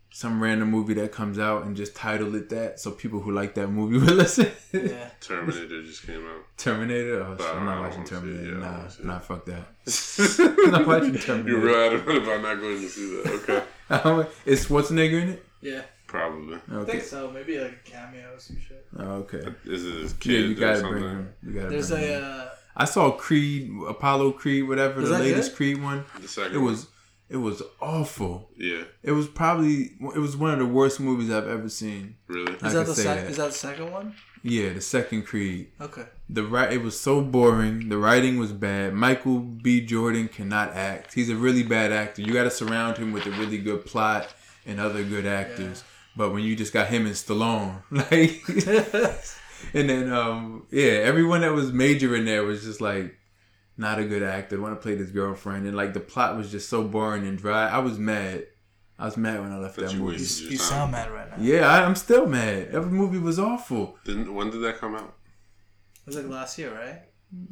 some random movie that comes out and just title it that, so people who like that movie will listen. yeah. Terminator just came out. Terminator. Oh, shit, I'm not watching wanna see. Terminator. Yeah, I don't nah, wanna see it. nah, fuck that. I'm not watching Terminator. You're real adamant about not going to see that. Okay. Is Schwarzenegger in it? Yeah. Probably. I think so. Maybe like a cameo or some shit. Oh, okay. This is it his Yeah, kid you or gotta something? bring him. You gotta There's bring a him. uh, I saw Creed, Apollo Creed, whatever the latest good? Creed one. The second It one. was, it was awful. Yeah. It was probably, it was one of the worst movies I've ever seen. Really? Is that the say sec- that. is that the second one? Yeah, the second Creed. Okay. The right, it was so boring. The writing was bad. Michael B. Jordan cannot act. He's a really bad actor. You got to surround him with a really good plot and other good actors. Yeah. But when you just got him and Stallone, like and then um yeah, everyone that was major in there was just like not a good actor. Want to play this girlfriend, and like the plot was just so boring and dry. I was mad. I was mad when I left That that you movie. wasted your You sound mad right now. Yeah, I, I'm still mad. Every movie was awful. Didn't, when did that come out? It was like last year, right?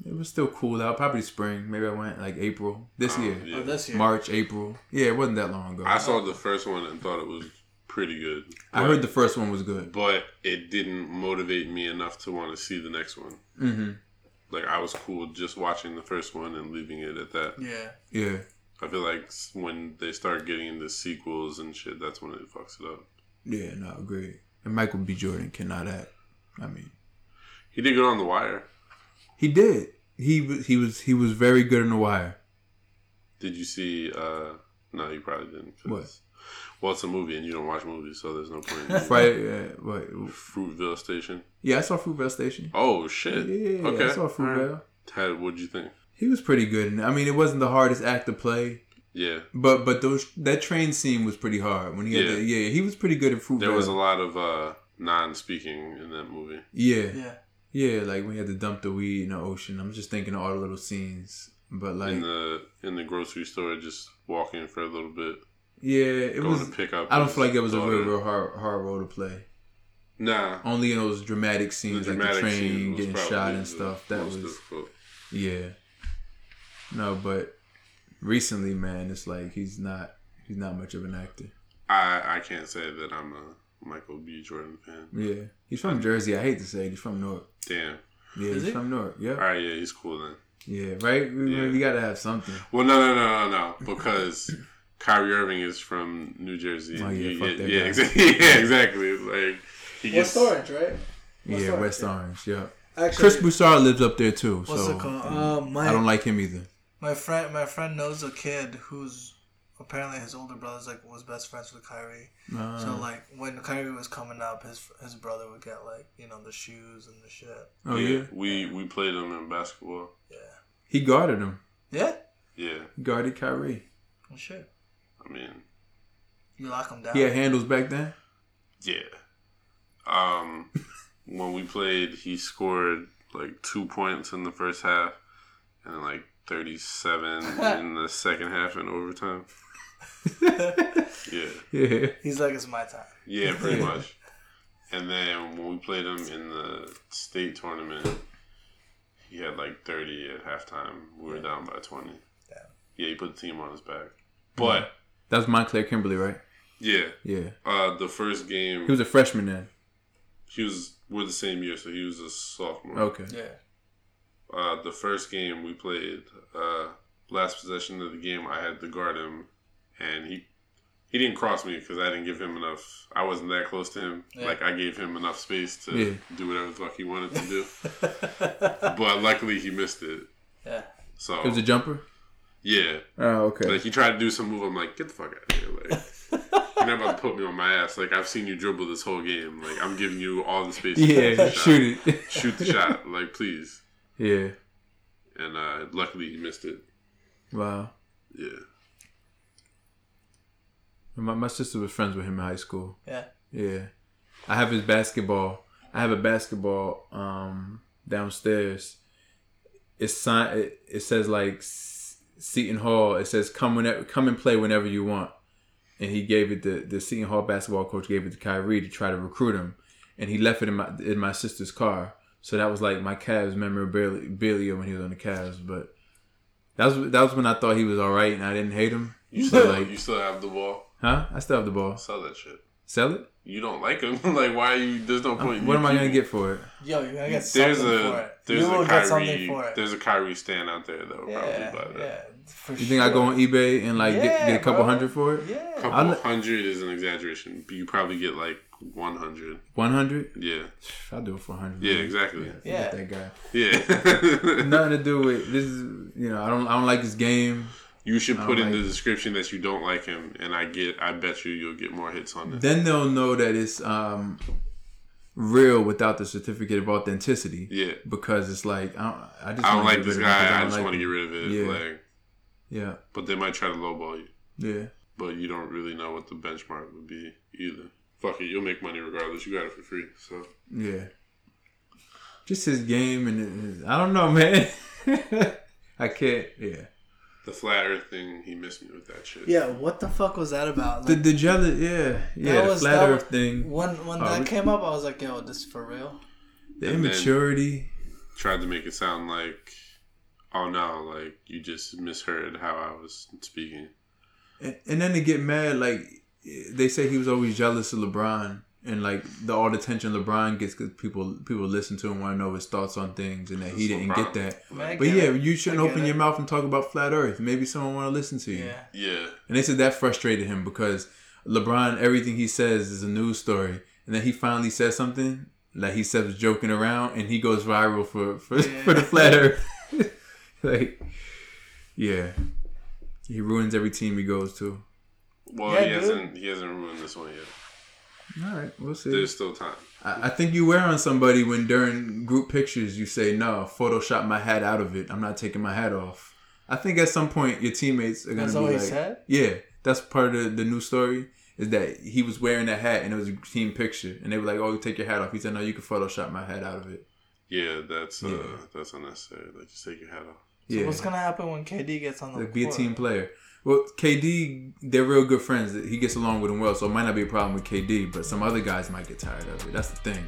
It was still cool out. Probably spring. Maybe I went like April this Oh, year, yeah. Oh, this year. March, April. Yeah, it wasn't that long ago. I I, saw the first one and thought it was pretty good. I heard the first one was good. but it didn't motivate me enough to want to see the next one. hmm Like I was cool just watching the first one and leaving it at that. Yeah. Yeah, I feel like when they start getting into sequels and shit, that's when it fucks it up. yeah, no, agreed. And Michael B. Jordan cannot act. I mean, He did good on The Wire. he did. He was he was he was very good in the wire. Did you see? uh No, you probably didn't. 'cause- What? Well, it's a movie and you don't watch movies, so there's no point. Friday, uh, what? Fruitvale Station. Yeah, I saw Fruitvale Station. Oh shit. Yeah, okay. I saw Fruitvale. Alright. Had what'd you think? He was pretty good. in. I mean, it wasn't the hardest act to play, Yeah, but but those that train scene was pretty hard when he had Yeah. the, yeah he was pretty good in Fruitvale. there was a lot of uh non-speaking in that movie. yeah Yeah. yeah like when he had to dump the weed in the ocean. I'm just thinking of all the little scenes, but like in the in the grocery store, just walking for a little bit, yeah, it going was. to pick up. I don't feel like it was a daughter. real real hard hard role to play. Nah, Only in those dramatic scenes, like the dramatic train scene was getting shot and stuff. That was difficult. yeah. No, but recently, man, it's like he's not he's not much of an actor. I I can't say that I'm a Michael B. Jordan fan. Yeah, he's from Jersey. I hate to say it, he's from Newark. Damn. Yeah, Is he's he? from Newark. Yeah, All right, yeah, he's cool then. yeah, right. We, Yeah. we gotta have something. Well, no, no, no, no, no, because Kyrie Irving is from New Jersey. Oh, yeah, You fuck get- that yeah, guy. exactly. Yeah, exactly. Like he gets. West Orange, right? West yeah, Orange, West yeah. Orange. Yeah, Actually, Chris Broussard lives up there too. what's so it called? Um, my I don't like him either. my friend my friend knows a kid who's apparently his older brother's like was best friends with Kyrie. Uh, So like when Kyrie was coming up, his his brother would get like you know the shoes and the shit. oh yeah, We we played him in basketball. Yeah. he guarded him. Yeah. Yeah, He guarded Kyrie. Well, shit. I mean, You lock him down. He had handles back then. yeah. Um, when we played, he scored like two points in the first half, and like thirty-seven in the second half in overtime. Yeah. Yeah, He's like it's my time. Yeah, pretty much. And then when we played him in the state tournament, he had like 30 at halftime. We were down by 20. Damn. Yeah, he put the team on his back. But, that was Montclair Kimberley, right? yeah, Yeah, uh, the first game, he was a freshman then. he was, we're the same year, so he was a sophomore. Okay. Yeah. Uh, the first game we played, uh, last possession of the game, I had to guard him, and he he didn't cross me because I didn't give him enough. I wasn't that close to him. Yeah. Like I gave him enough space to Yeah. do whatever the fuck he wanted to do. but luckily he missed it. yeah. So It was a jumper. Yeah, Oh, okay. like he tried to do some move. I'm like, get the fuck out of here! Like you're not about to put me on my ass. Like I've seen you dribble this whole game. Like I'm giving you all the space. to yeah, shoot the shot. shoot it. shoot the shot. Like please. yeah. And uh, luckily he missed it. Wow. Yeah. My, my sister was friends with him in high school. Yeah. Yeah. I have his basketball. I have a basketball um downstairs. It's sign. It, it says like S- Seton Hall. It says come whenever, come and play whenever you want. And he gave it the the Seton Hall basketball coach gave it to Kyrie to try to recruit him, and he left it in my in my sister's car. So that was like my Cavs memorabilia when he was on the Cavs. But that was that was when I thought he was all right and I didn't hate him. You So still like, you still have the ball. huh? I still have the ball. Sell that shit. Sell it. You don't like him. like why? Are you, there's no point. in What am I gonna get for it? Yo, you're gonna get something There's for a it. there's you will a get something for it. there's a Kyrie stand out there though. yeah, probably buy that. Uh, yeah. For You think I go on eBay and like get, Yeah, get a couple bro. hundred for it? Yeah. couple I'll- hundred is an exaggeration. But you probably get like one hundred. One hundred? Yeah, I'll do it for hundred. yeah, exactly. Yeah. that guy. Yeah. Nothing to do with this. Is you know I don't I don't like his game. You should put in the description that you don't like him, and I get. I bet you you'll get more hits on it. Then they'll know that it's um real without the certificate of authenticity. Yeah. Because it's like I don't, I just I don't like this rid of him 'cause guy. I don't just like want to get rid of it. Yeah. Like, Yeah, but they might try to lowball you. yeah. But you don't really know what the benchmark would be either. Fuck it, you'll make money regardless. You got it for free. So Yeah. just his game and his, I don't know, man. I can't. Yeah. The flat Earth thing, he missed me with that shit. Yeah, what the fuck was that about? The Like, the jealous, yeah, yeah, That the was- flat that Earth was- thing, when when Oh, that we- came up, I was like, yo, this is for real. the immaturity. Tried to make it sound like, oh no, like you just misheard how I was speaking. And, and then they get mad, like they say he was always jealous of LeBron, and like the all the attention LeBron gets because people people listen to him want to know his thoughts on things, and that he didn't LeBron. get that. Man, But get yeah, it. you shouldn't open it. your mouth and talk about flat Earth. Maybe someone want to listen to you. Yeah. Yeah. And they said that frustrated him because LeBron, everything he says is a news story, and then he finally says something like he says joking around, and he goes viral for for, Yeah. for the flat Earth. like, yeah, he ruins every team he goes to. Well, Yeah, he dude. hasn't he hasn't ruined this one yet. All right, we'll see. There's still time. I, I think you wear on somebody when during group pictures you say, "No, Photoshop my hat out of it. I'm not taking my hat off." I think at some point your teammates are gonna That's be all he like, said? "Yeah, that's part of the, the new story." Is that he was wearing a hat and it was a team picture, and they were like, "Oh, take your hat off." He said, "No, you can Photoshop my hat out of it." Yeah, that's uh, Yeah. that's unnecessary. Like just take your hat off. So Yeah, what's gonna happen when KD gets on the like be a team player. Well, KD, they're real good friends. He gets along with him well, so it might not be a problem with KD, but some other guys might get tired of it. That's the thing.